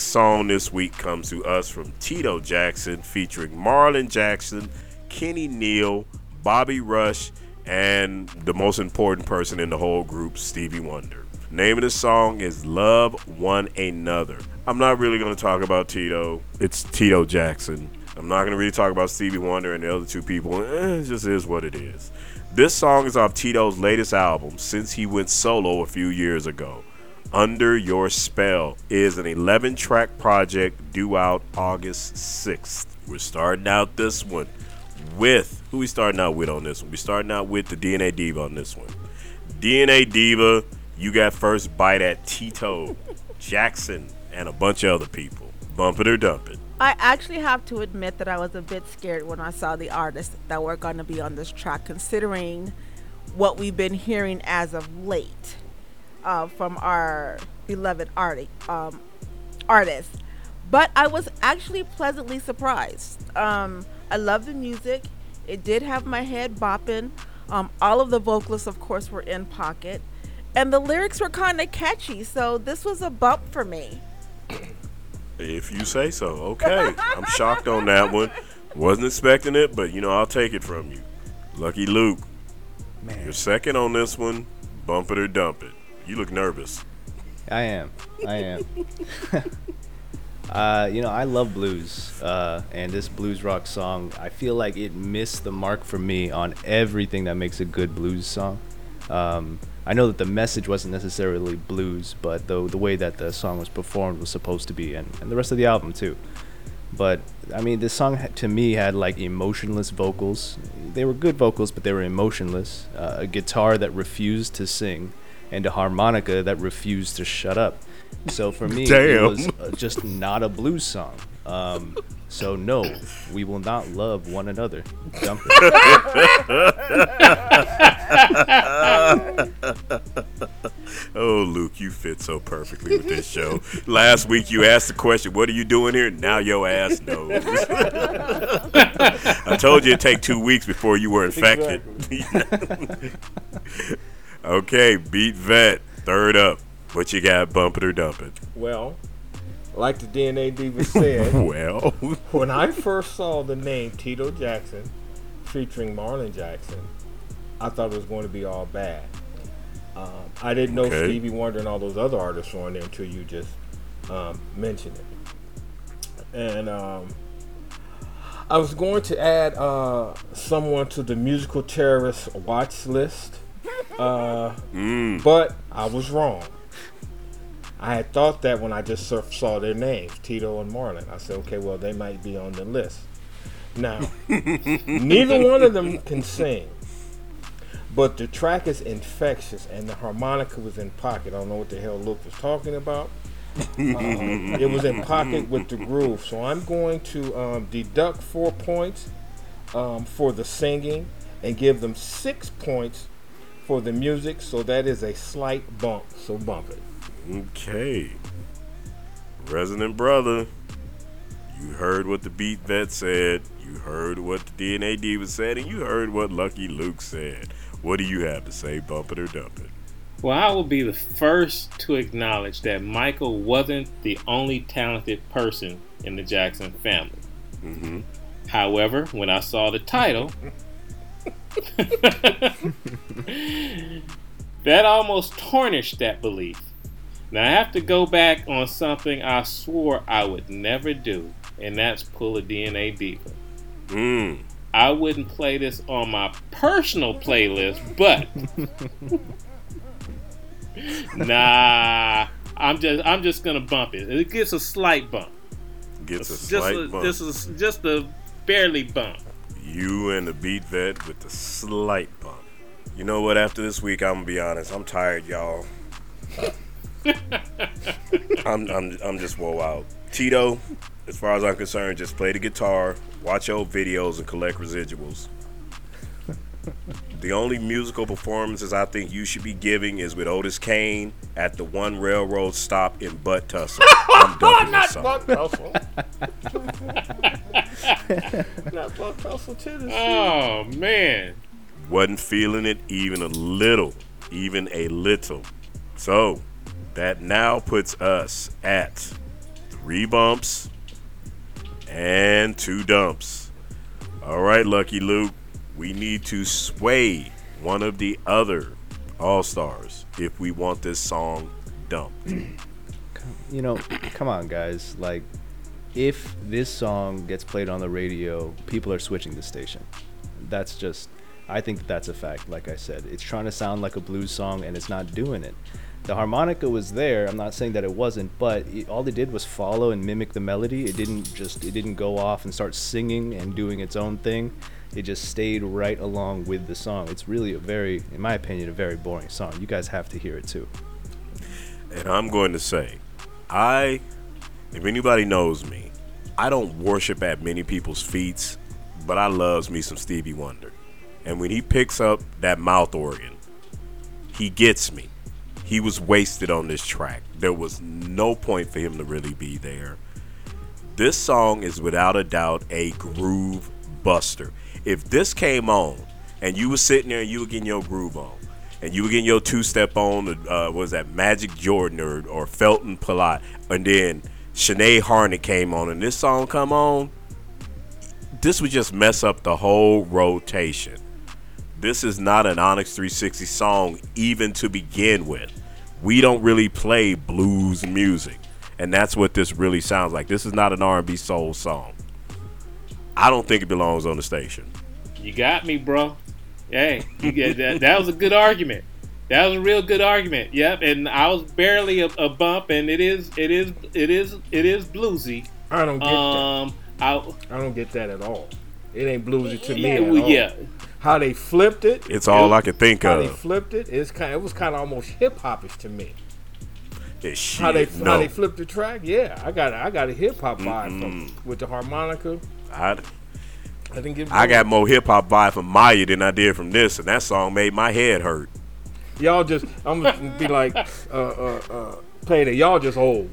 song this week comes to us from Tito Jackson featuring Marlon Jackson, Kenny Neal, Bobby Rush, and the most important person in the whole group, Stevie Wonder. Name of the song is Love One Another. I'm not really going to talk about Tito. It's Tito Jackson. I'm not going to really talk about Stevie Wonder and the other two people. Eh, it just is what it is. This song is off Tito's latest album since he went solo a few years ago. Under Your Spell is an 11 track project due out August 6th. We're starting out this one with who we starting out with on this one? We starting out with the DNA Diva on this one. DNA Diva, you got first bite at Tito, Jackson, and a bunch of other people. Bump it or dump it. I actually have to admit that I was a bit scared when I saw the artists that were going to be on this track, considering what we've been hearing as of late uh, from our beloved arti- um, artists. But I was actually pleasantly surprised. Um, I love the music. It did have my head bopping. Um, all of the vocalists, of course, were in pocket. And the lyrics were kind of catchy. So this was a bump for me. If you say so. Okay. I'm shocked on that one. Wasn't expecting it, but you know, I'll take it from you. Lucky Luke. You're second on this one. Bump it or dump it. You look nervous. I am. I am. uh, you know, I love blues, uh, and this blues rock song, I feel like it missed the mark for me on everything that makes a good blues song. Um, I know that the message wasn't necessarily blues, but the the way that the song was performed was supposed to be, and, and the rest of the album too. But I mean, this song to me had like emotionless vocals. They were good vocals, but they were emotionless. Uh, a guitar that refused to sing, and a harmonica that refused to shut up. So for me, it was uh, just not a blues song. Um, so no, we will not love one another. Dump it. Oh, Luke, you fit so perfectly with this show. Last week you asked the question, "What are you doing here?" Now your ass knows. I told you it'd take two weeks before you were infected. okay, beat vet. Third up. What you got? Bump it or dump it? Well, like the DNA Diva said, Well, when I first saw the name Tito Jackson featuring Marlon Jackson, I thought it was going to be all bad. Um, I didn't know Okay. Stevie Wonder and all those other artists were on there until you just um, mentioned it. And um, I was going to add uh, someone to the musical terrorist watch list, uh, but I was wrong. I had thought that when I just saw their names, Tito and Marlon. I said, okay, well, they might be on the list. Now, neither one of them can sing, but the track is infectious and the harmonica was in pocket. I don't know what the hell Luke was talking about. Um, it was in pocket with the groove. So I'm going to um, deduct four points um, for the singing and give them six points for the music. So that is a slight bump. So bump it. okay. Resident brother, you heard what the beat vet said. You heard what the DNA diva said, and you heard what Lucky Luke said. What do you have to say? Bump it or dump it? Well, I will be the first to acknowledge that Michael wasn't the only talented person in the Jackson family. Mm-hmm. However, when I saw the title, that almost tarnished that belief. Now I have to go back on something I swore I would never do, and that's pull a DNA diva. Mm. I wouldn't play this on my personal playlist, but nah, I'm just I'm just gonna bump it. It gets a slight bump. Gets a just slight a, bump. This is just a barely bump. You and the beat vet with the slight bump. You know what? After this week, I'm gonna be honest. I'm tired, y'all. I'm, I'm I'm just woe out. Tito, as far as I'm concerned, just play the guitar, watch old videos, and collect residuals. The only musical performances I think you should be giving is with Otis Kane at the one railroad stop in Butt Tussle. I'm dumping this song. Buck Tussle. Not Buck Tussle, Tennessee. Oh man. wasn't feeling it even a little, even a little. So that now puts us at three bumps and two dumps. All right, Lucky Luke, we need to sway one of the other All Stars if we want this song dumped. you know, come on, guys. Like, if this song gets played on the radio, people are switching the station. That's just, I think that that's a fact. Like I said, it's trying to sound like a blues song and it's not doing it. The harmonica was there. I'm not saying that it wasn't, but it, all it did was follow and mimic the melody. It didn't just, it didn't go off and start singing and doing its own thing. It just stayed right along with the song. It's really a very, in my opinion, a very boring song. You guys have to hear it too. And I'm going to say, I, if anybody knows me, I don't worship at many people's feet, but I loves me some Stevie Wonder. And when he picks up that mouth organ, he gets me. He was wasted on this track. There was no point for him to really be there. This song is without a doubt a groove buster. If this came on and you were sitting there and you were getting your groove on, and you were getting your two step on, uh, was that Magic Jordan or, or Felton Pilat, and then Sinead Harnett came on, and this song come on, this would just mess up the whole rotation. This is not an Onyx 360 song, even to begin with. We don't really play blues music, and that's what this really sounds like. This is not an R&B soul song. I don't think it belongs on the station. You got me, bro. Hey, you get that. That was a good argument. That was a real good argument. Yep, and I was barely a, a bump, and it is, it is, it is, it is bluesy. I don't get Um, that. I don't get that at all. It ain't bluesy to me yeah, at well, all. yeah. How they flipped it. It's all I can think of. How they flipped it. It's kind. It was kind of almost hip hopish to me. It's shit. How they no. how they flipped the track. Yeah, I got I got a hip hop vibe from with the harmonica. I, I didn't get. I got more hip hop vibe from Maya than I did from this, and that song made my head hurt. y'all just. I'm gonna be like, uh, uh, uh, payday. Y'all just old.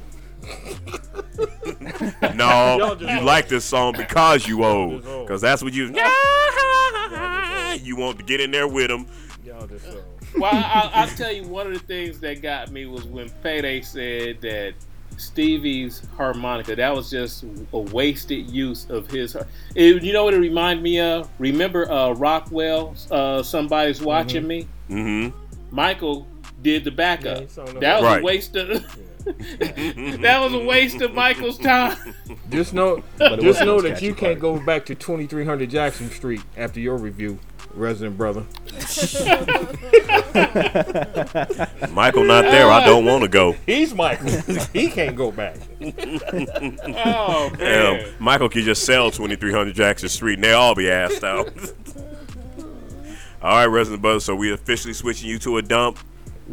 No, Y'all just you old. like this song because you old, old. because that's what you. You want to get in there with them. Y'all just old. Well, I, I'll tell you, one of the things that got me was when Payday said that Stevie's harmonica, that was just a wasted use of his. It, you know what it reminded me of? Remember uh, Rockwell, uh, Somebody's Watching Me? Mm-hmm. Michael did the backup. he sung the that was Right. a waste of. that was a waste of Michael's time. Just know, just know that you can't go back to 2300 Jackson Street after your review, resident brother. Michael not there. I don't want to go. He's Michael. he can't go back. Oh Damn, man! Michael can just sell 2300 Jackson Street, and they all be assed out. all right, resident brother. So we officially switching you to a dump.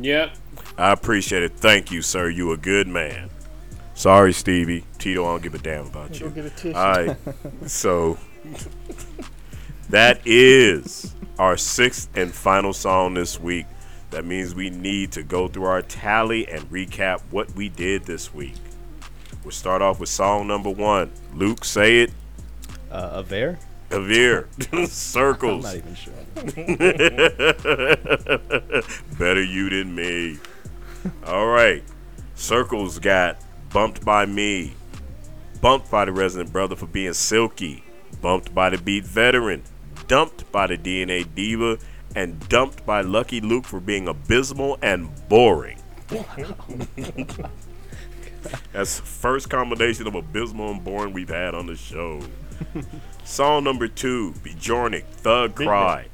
Yep. I appreciate it. Thank you, sir. You a good man. Sorry, Stevie. Tito, I don't give a damn about Go you. get a tissue. All right. So that is our sixth and final song this week. That means we need to go through our tally and recap what we did this week. We'll start off with song number one. Luke, say it. Uh, Aver? Avir. I'm Circles. not even sure. Better you than me. All right. Circles got bumped by me. Bumped by the resident brother for being silky. Bumped by the beat veteran. Dumped by the DNA diva. And dumped by Lucky Luke for being abysmal and boring. That's the first combination of abysmal and boring we've had on the show. Song number two, Bjornik, Thug Cry.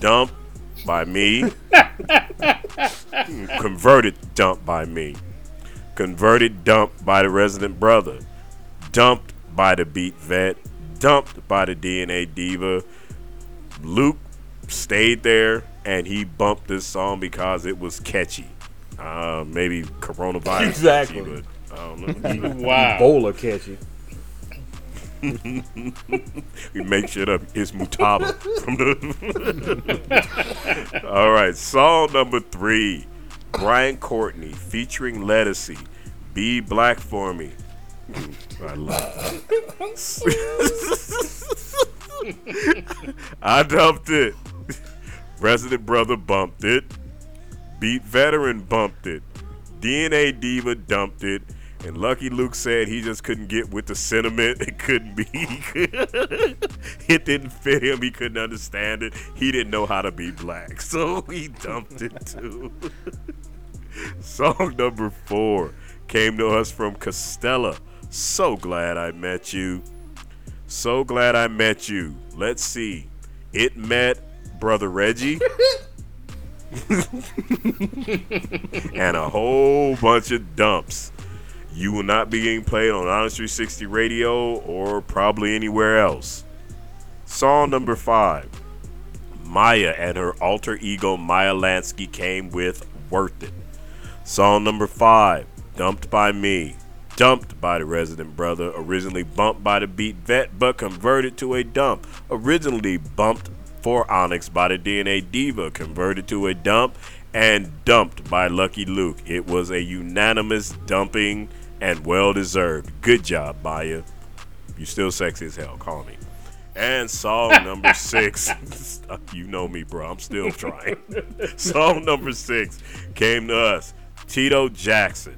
Dump by me. Converted dump by me. Converted dump by the resident brother. Dumped by the beat vet. Dumped by the DNA diva. Luke stayed there and he bumped this song because it was catchy. Uh, maybe coronavirus Exactly. catchy, but I don't know. Wow. Bowler catchy. we make shit up. It's Mutaba from the. All right, song number three, Brian Courtney featuring Lettucey, "Be Black for Me." Mm, I love. I dumped it. Resident brother bumped it. Beat veteran bumped it. DNA diva dumped it. And Lucky Luke said he just couldn't get with the sentiment. It couldn't be. it didn't fit him. He couldn't understand it. He didn't know how to be black. So he dumped it too. Song number four came to us from Costella. So glad I met you. So glad I met you. Let's see. It met Brother Reggie. and a whole bunch of dumps. You will not be getting played on Onyx 360 Radio or probably anywhere else. Song number five. Maya and her alter ego Maya Lansky came with Worth It. Song number five. Dumped by me. Dumped by the resident brother. Originally bumped by the beat vet, but converted to a dump. Originally bumped for Onyx by the DNA Diva, converted to a dump and dumped by Lucky Luke. It was a unanimous dumping and well deserved. Good job, Maya. You still sexy as hell. Call me. And song number six, you know me, bro. I'm still trying. song number six came to us, Tito Jackson,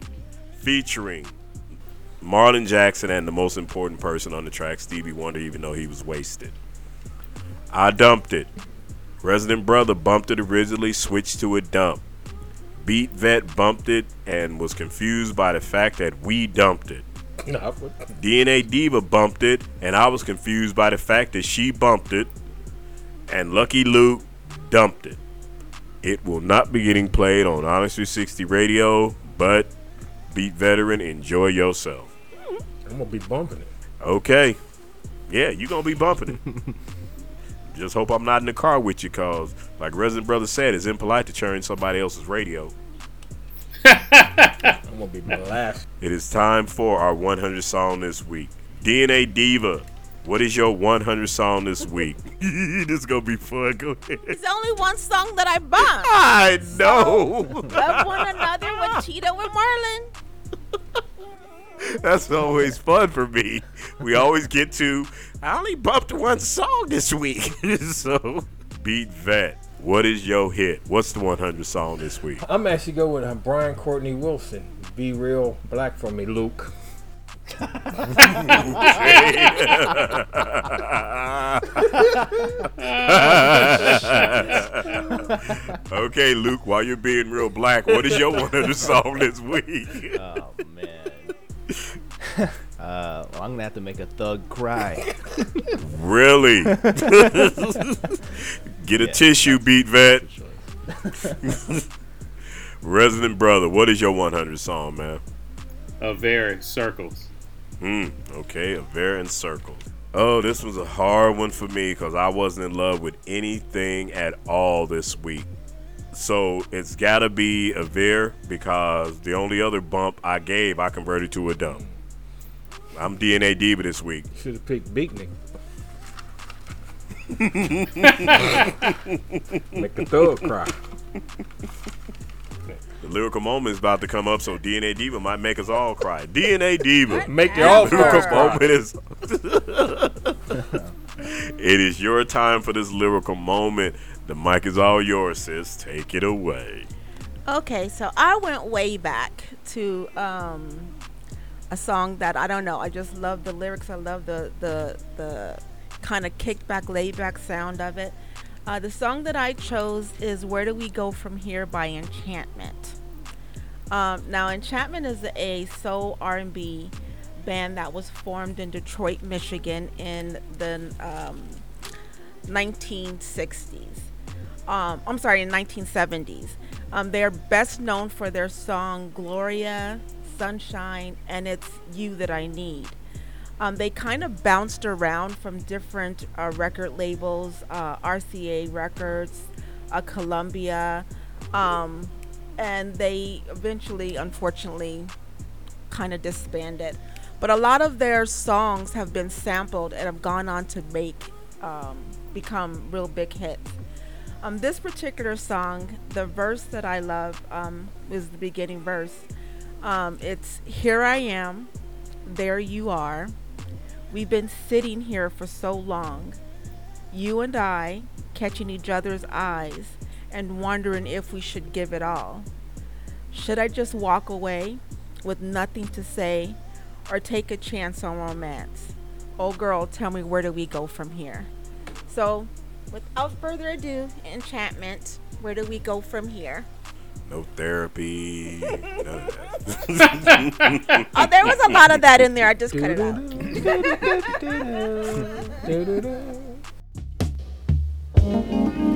featuring Marlon Jackson and the most important person on the track, Stevie Wonder, even though he was wasted. I dumped it. Resident Brother bumped it originally, switched to a dump. Beat Vet bumped it and was confused by the fact that we dumped it. Nah, DNA Diva bumped it, and I was confused by the fact that she bumped it, and Lucky Luke dumped it. It will not be getting played on Onyx 360 Radio, but Beat Veteran, enjoy yourself. I'm gonna be bumping it. Okay. Yeah, you going to be bumping it. Just hope I'm not in the car with you, cause like Resident Brother said, it's impolite to turn somebody else's radio. I'm gonna be blasted. It is time for our 100 song this week. DNA Diva, what is your 100 song this week? this is gonna be fun. Go ahead. It's only one song that I bumped. I know. Love one another with Tito and Marlon. That's always fun for me. We always get to. I only bumped one song this week, so beat vet. What is your hit? What's the 100 song this week? I'm actually going with uh, Brian Courtney Wilson. Be real black for me, Luke. okay, Luke, while you're being real black, what is your 100 song this week? Oh man. uh, well, I'm gonna have to make a thug cry. Really? Get a tissue, beat vet. Resident brother, what is your 100 song, man? A very circles. Hmm. Okay, a very in circle. Oh, this was a hard one for me because I wasn't in love with anything at all this week. So it's gotta be a Veer because the only other bump I gave, I converted to a dump. I'm DNA Diva this week. Should have picked Beatnik. Make the thug cry. The lyrical moment is about to come up, so DNA Diva might make us all cry. DNA Diva. Make the all lyrical cry. moment is. it is your time for this lyrical moment. The mic is all yours, sis. Take it away. Okay, so I went way back to um, a song that I don't know. I just love the lyrics. I love the the the kind of kickback, laid back sound of it. Uh, the song that I chose is "Where Do We Go From Here" by Enchantment. Um, now, Enchantment is a soul R&B band that was formed in Detroit, Michigan, in the um, 1960s. Um, I'm sorry, in 1970s. Um, they're best known for their song Gloria, Sunshine, and It's You That I Need. Um, they kind of bounced around from different uh, record labels, uh, RCA Records, uh, Columbia, um, and they eventually, unfortunately, kind of disbanded. But a lot of their songs have been sampled and have gone on to make um, become real big hits. Um, this particular song, the verse that I love um, is the beginning verse. Um, it's Here I am, there you are. We've been sitting here for so long. You and I catching each other's eyes and wondering if we should give it all. Should I just walk away with nothing to say or take a chance on romance? Oh, girl, tell me where do we go from here? So, without further ado, enchantment, where do we go from here? No therapy. none of that. Oh, there was a lot of that in there. I just cut it out.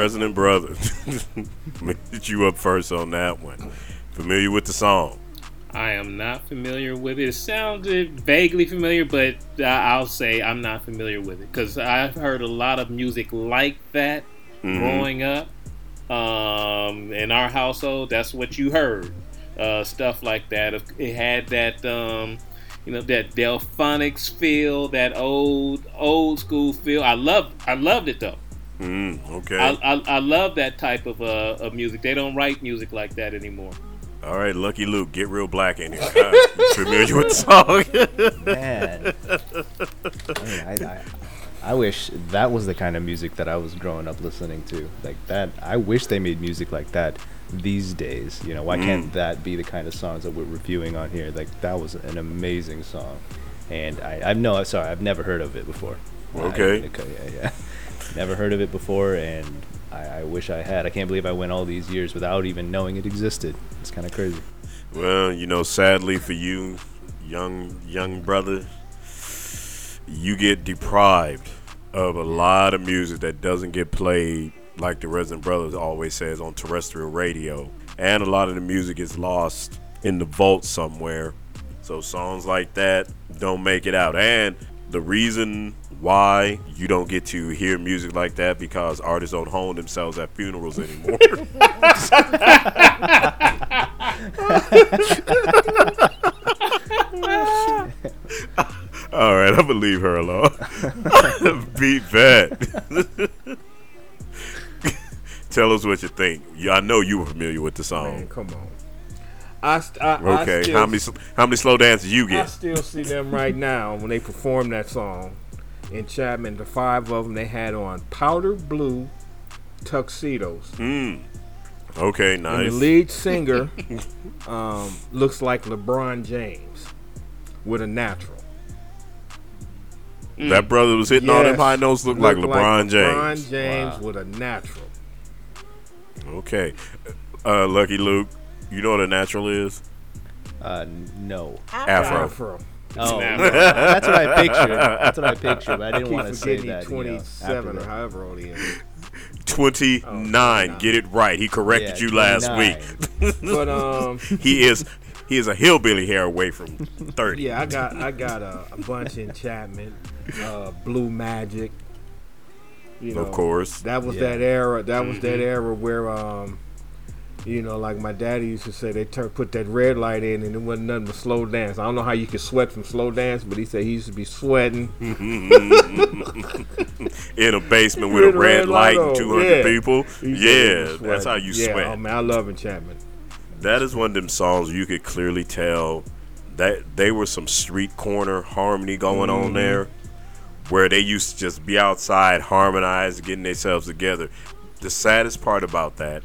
Resident Brother. Hit you up first on that one. Familiar with the song? I am not familiar with it. It sounded vaguely familiar, but I'll say I'm not familiar with it because I've heard a lot of music like that growing up. Um, in our household, that's what you heard. Uh, stuff like that. It had that, um, you know, that Delfonics feel, that old old school feel. I love, I loved it though. Mm, okay. I, I, I love that type of uh, of music. They don't write music like that anymore. All right, Lucky Luke, get real black in here. Uh, you familiar with the song? Man. I, mean, I, I, I wish that was the kind of music that I was growing up listening to. Like that, I wish they made music like that these days. You know, why can't that be the kind of songs that we're reviewing on here? Like that was an amazing song, and I, I've no, sorry, I've never heard of it before. Okay. I- okay, yeah, yeah. Never heard of it before, and I, I wish I had. I can't believe I went all these years without even knowing it existed. It's kind of crazy. Well, you know, sadly for you, young young brother, you get deprived of a lot of music that doesn't get played like the Resident Brothers always says on terrestrial radio and a lot of the music is lost in the vault somewhere. So songs like that don't make it out. And the reason why you don't get to hear music like that because artists don't hone themselves at funerals anymore. All right, I'm gonna leave her alone. Beat that. Tell us what you think. I know you were familiar with the song. Man, come on. I, st- I, I Okay, still, how many how many slow dances you get? I still see them right now when they perform that song in Chapman. The five of them they had on powder blue tuxedos. Mm. Okay, And nice. the lead singer um, looks like LeBron James with a natural. That brother was hitting all them high notes. Looked like looked LeBron James. LeBron James Wow. with a natural. Okay, uh, Lucky Luke, you know what a natural is? Uh, no. Afro. Afro. Oh, Afro. that's what I pictured. That's what I pictured, but I didn't Keep want to say forgetting that. he's you know, 27 or however old he is. Twenty nine. Oh, Get it right. He corrected Yeah, you last 29. week. But um, he is he is a hillbilly hair away from thirty. yeah, I got I got a, a bunch in Chapman, uh, Blue Magic. You know, Of course. that was Yeah. that era. That was Mm-hmm. that era where um, you know, like my daddy used to say, they tur put that red light in, and it wasn't nothing but slow dance. I don't know how you could sweat from slow dance, but he said he used to be sweating. In a basement with a With red light and two hundred Yeah. people. Yeah, that's how you yeah, sweat. Oh man, I love Enchantment. That is one of them songs you could clearly tell that they were some street corner harmony going Mm-hmm. on there, where they used to just be outside, harmonize, getting themselves together. The saddest part about that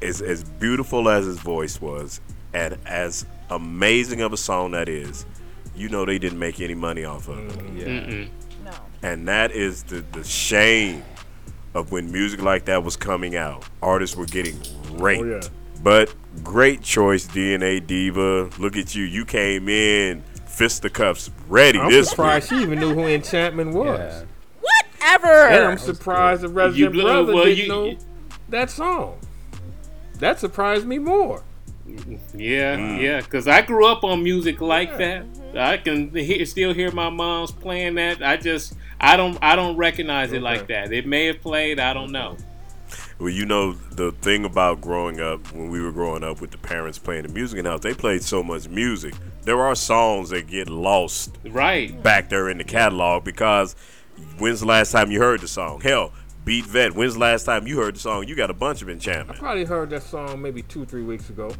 is as beautiful as his voice was, and as amazing of a song that is, you know they didn't make any money off of it. Yeah. No. And that is the, the shame of when music like that was coming out. Artists were getting raped. Oh, yeah. But great choice, DNA Diva. Look at you. You came in fisticuffs ready I'm this surprised week. she even knew who Enchantment was. Yeah. Whatever. And I'm surprised the Resident You- Brother well, didn't you- know that song. That surprised me more. Yeah, Mm. yeah, because I grew up on music like that. I can hear, still hear my mom's playing that. I just, I don't, I don't recognize it like that. It may have played. I don't know. Well, you know, the thing about growing up, when we were growing up with the parents playing the music in the house, they played so much music. There are songs that get lost Right. back there in the catalog because when's the last time you heard the song? Hell, Beat Vet, when's the last time you heard the song? You got a bunch of enchantment. I probably heard that song maybe two, three weeks ago.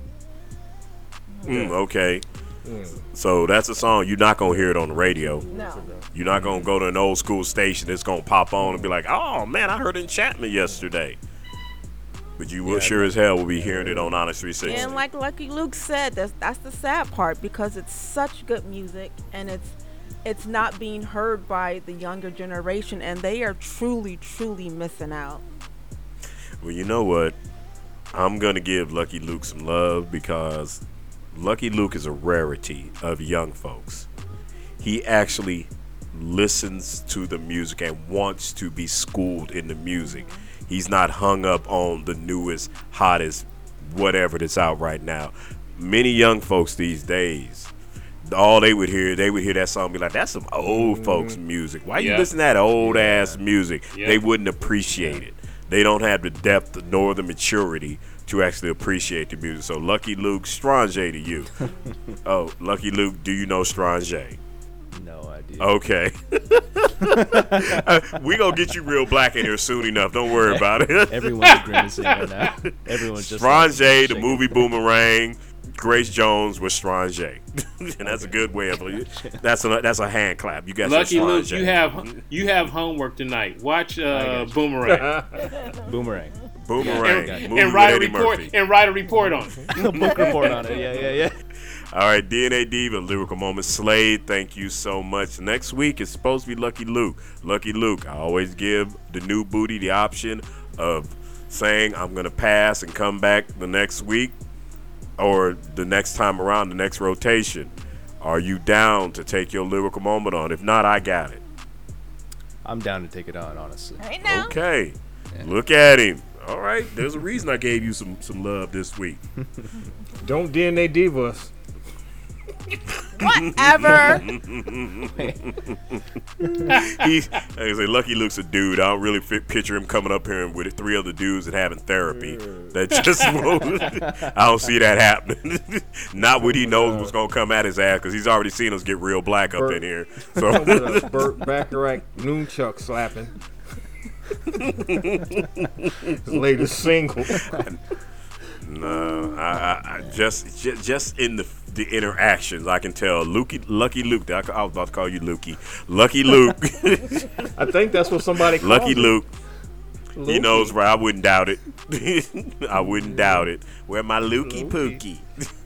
Mm, okay. Mm. So that's a song you're not gonna hear it on the radio. No. You're not gonna go to an old school station It's gonna pop on and be like, "Oh man, I heard Enchantment yesterday." But you will sure as hell will be hearing it on Onyx 360. And like Lucky Luke said, that's that's the sad part because it's such good music and it's it's not being heard by the younger generation and they are truly, truly missing out. Well, you know what? I'm gonna give Lucky Luke some love because Lucky Luke is a rarity of young folks. He actually listens to the music and wants to be schooled in the music. He's not hung up on the newest, hottest, whatever that's out right now. Many young folks these days, all they would hear, they would hear that song and be like, "That's some old mm-hmm. folks music. Why you Yeah. listen to that old ass music?" Yeah. They wouldn't appreciate it. They don't have the depth nor the maturity to actually appreciate the music. So, Lucky Luke, Strange to you. oh, Lucky Luke, do you know Strange? No idea. Okay. Uh, we gonna get you real black in here soon enough. Don't worry about it. Everyone's grimacing right now. Everyone's just like, the movie Boomerang. Grace Jones was Strange, and that's a good way of that's a that's a hand clap. You got Lucky Luke, you have you have homework tonight. Watch uh. Boomerang Boomerang. Boomerang And- movie and write a Eddie report Murphy. and write a report on it. a Book report on it. Yeah, yeah, yeah. All right, DNA Diva, Lyrical Moment Slade, thank you so much. Next week is supposed to be Lucky Luke. Lucky Luke, I always give the new booty the option of saying I'm going to pass and come back the next week or the next time around, the next rotation. Are you down to take your lyrical moment on? If not, I got it. I'm down to take it on, honestly. Right now. Okay. Look at him. All right, there's a reason I gave you some some love this week. Don't DNA diva us. Whatever. he, like I say, Lucky Luke's a dude. I don't really fit, picture him coming up here with three other dudes and having therapy. That just. I don't see that happening. Not what he knows what's gonna come at his ass because he's already seen us get real black up Bert- in here. With So a Burt Bacharach noonchuck slapping. His latest single. no, I, I, I just, just just in the the interactions, I can tell. Lukey, Lucky Luke. I, I was about to call you Lukey. Lucky Luke. I think that's what somebody called Lucky it. Luke. He knows where I wouldn't doubt it. I wouldn't doubt it. Where my Lukey Pookie.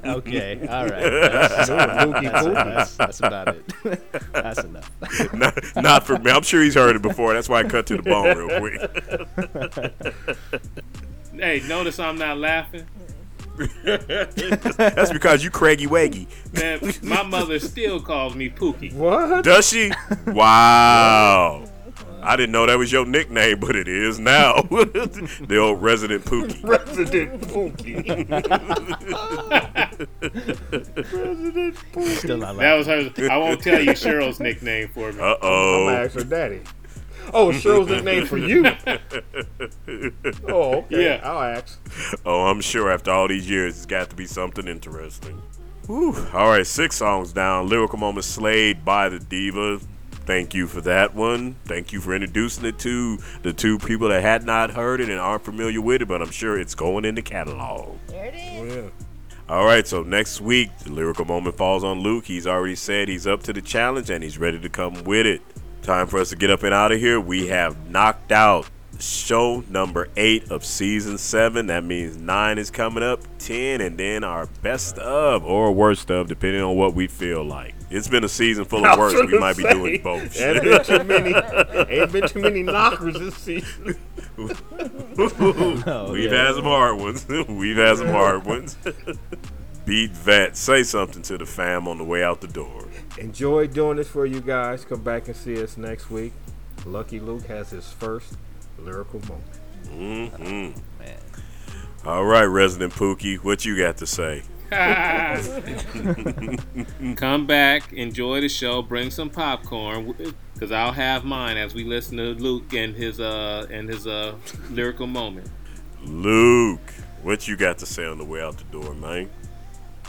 Okay, all right. That's, Lukey that's, that's, that's about it. that's enough. not, not for me. I'm sure he's heard it before. That's why I cut to the bone real quick. Hey, notice I'm not laughing. That's because you craggy waggy. Man, my mother still calls me Pookie. What? Does she? Wow. I didn't know that was your nickname, but it is now. the old resident Pookie. President Pookie. President Pookie. Still not That was her. I won't tell you Cheryl's nickname for me. Uh oh. I'm gonna ask her daddy. Oh, Cheryl's nickname for you. Oh, okay. Yeah. I'll ask. Oh, I'm sure after all these years, it's got to be something interesting. Whew. All right, six songs down. Lyrical Moment Slayed by the Diva. Thank you for that one. Thank you for introducing it to the two people that had not heard it and aren't familiar with it, but I'm sure it's going in the catalog. there it is. Oh, yeah. All right, so next week, the lyrical moment falls on Luke. He's already said he's up to the challenge and he's ready to come with it. Time for us to get up and out of here. We have knocked out show number eight of season seven. That means nine is coming up, 10, and then our best of or worst of, depending on what we feel like. It's been a season full of was worst. We gonna might be doing both. Ain't been too many. Ain't been too many knockers this season. Oh, We've yeah. had some hard ones. We've had some hard ones. Beat Vet. Say something to the fam on the way out the door. Enjoy doing this for you guys. Come back and see us next week. Lucky Luke has his first lyrical moment. hmm Man. All right, Resident Pookie, what you got to say? Come back, enjoy the show, bring some popcorn, because I'll have mine as we listen to Luke and his uh and his uh lyrical moment. Luke, what you got to say on the way out the door, man?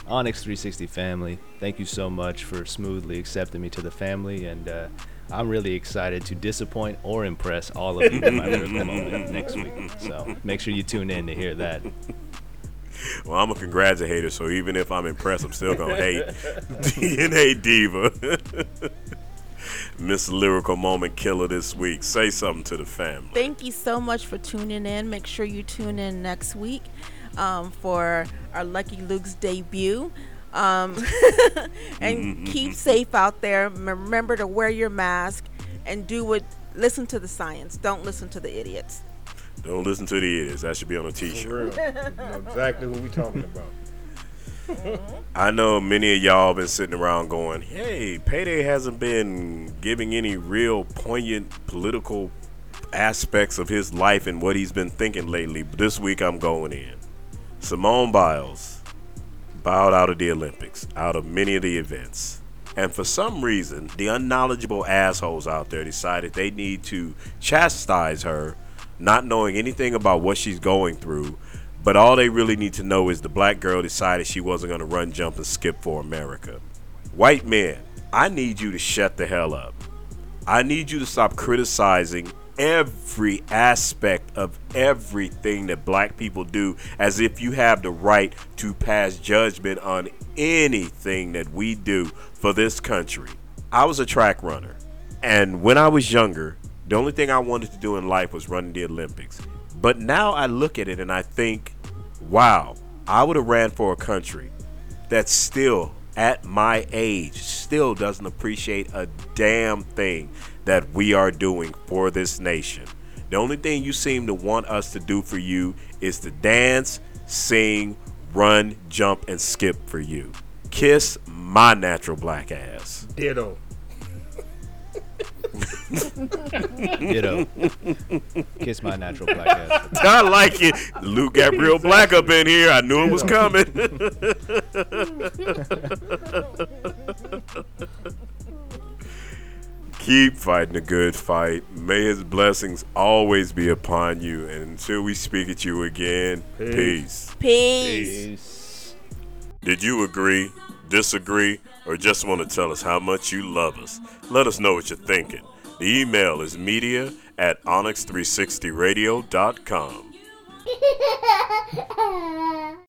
Onyx 360 family, thank you so much for smoothly accepting me to the family, and uh, I'm really excited to disappoint or impress all of you in my lyrical moment next week. So make sure you tune in to hear that. Well, I'm a congratulator, so even if I'm impressed, I'm still gonna hate DNA Diva. Miss Lyrical Moment Killer this week. Say something to the family. Thank you so much for tuning in. Make sure you tune in next week um, for our Lucky Luke's debut. Um, and keep safe out there. Remember to wear your mask and do what. Listen to the science. Don't listen to the idiots. Don't listen to the idiots. That should be on a For t-shirt. know exactly what we're talking about. I know many of y'all been sitting around going, "Hey, Payday hasn't been giving any real poignant political aspects of his life and what he's been thinking lately." But this week I'm going in. Simone Biles bowed out of the Olympics, out of many of the events. And for some reason, the unknowledgeable assholes out there decided they need to chastise her, not knowing anything about what she's going through. But all they really need to know is the black girl decided she wasn't going to run, jump, and skip for America. White men, I need you to shut the hell up. I need you to stop criticizing every aspect of everything that black people do as if you have the right to pass judgment on anything that we do for this country. I was a track runner, and when I was younger, the only thing I wanted to do in life was run the Olympics. But now I look at it and I think, wow, I would have ran for a country that still at my age still doesn't appreciate a damn thing that we are doing for this nation. The only thing you seem to want us to do for you is to dance, sing, run, jump, and skip for you. Kiss my natural black ass. Ditto. Ditto. kiss my natural black ass. I like it. Luke got real black up in here. I knew it was coming. Keep fighting a good fight. May his blessings always be upon you. And until we speak at you again, peace. Peace. Did you agree, disagree, or just want to tell us how much you love us? Let us know what you're thinking. The email is media at onyx360radio.com.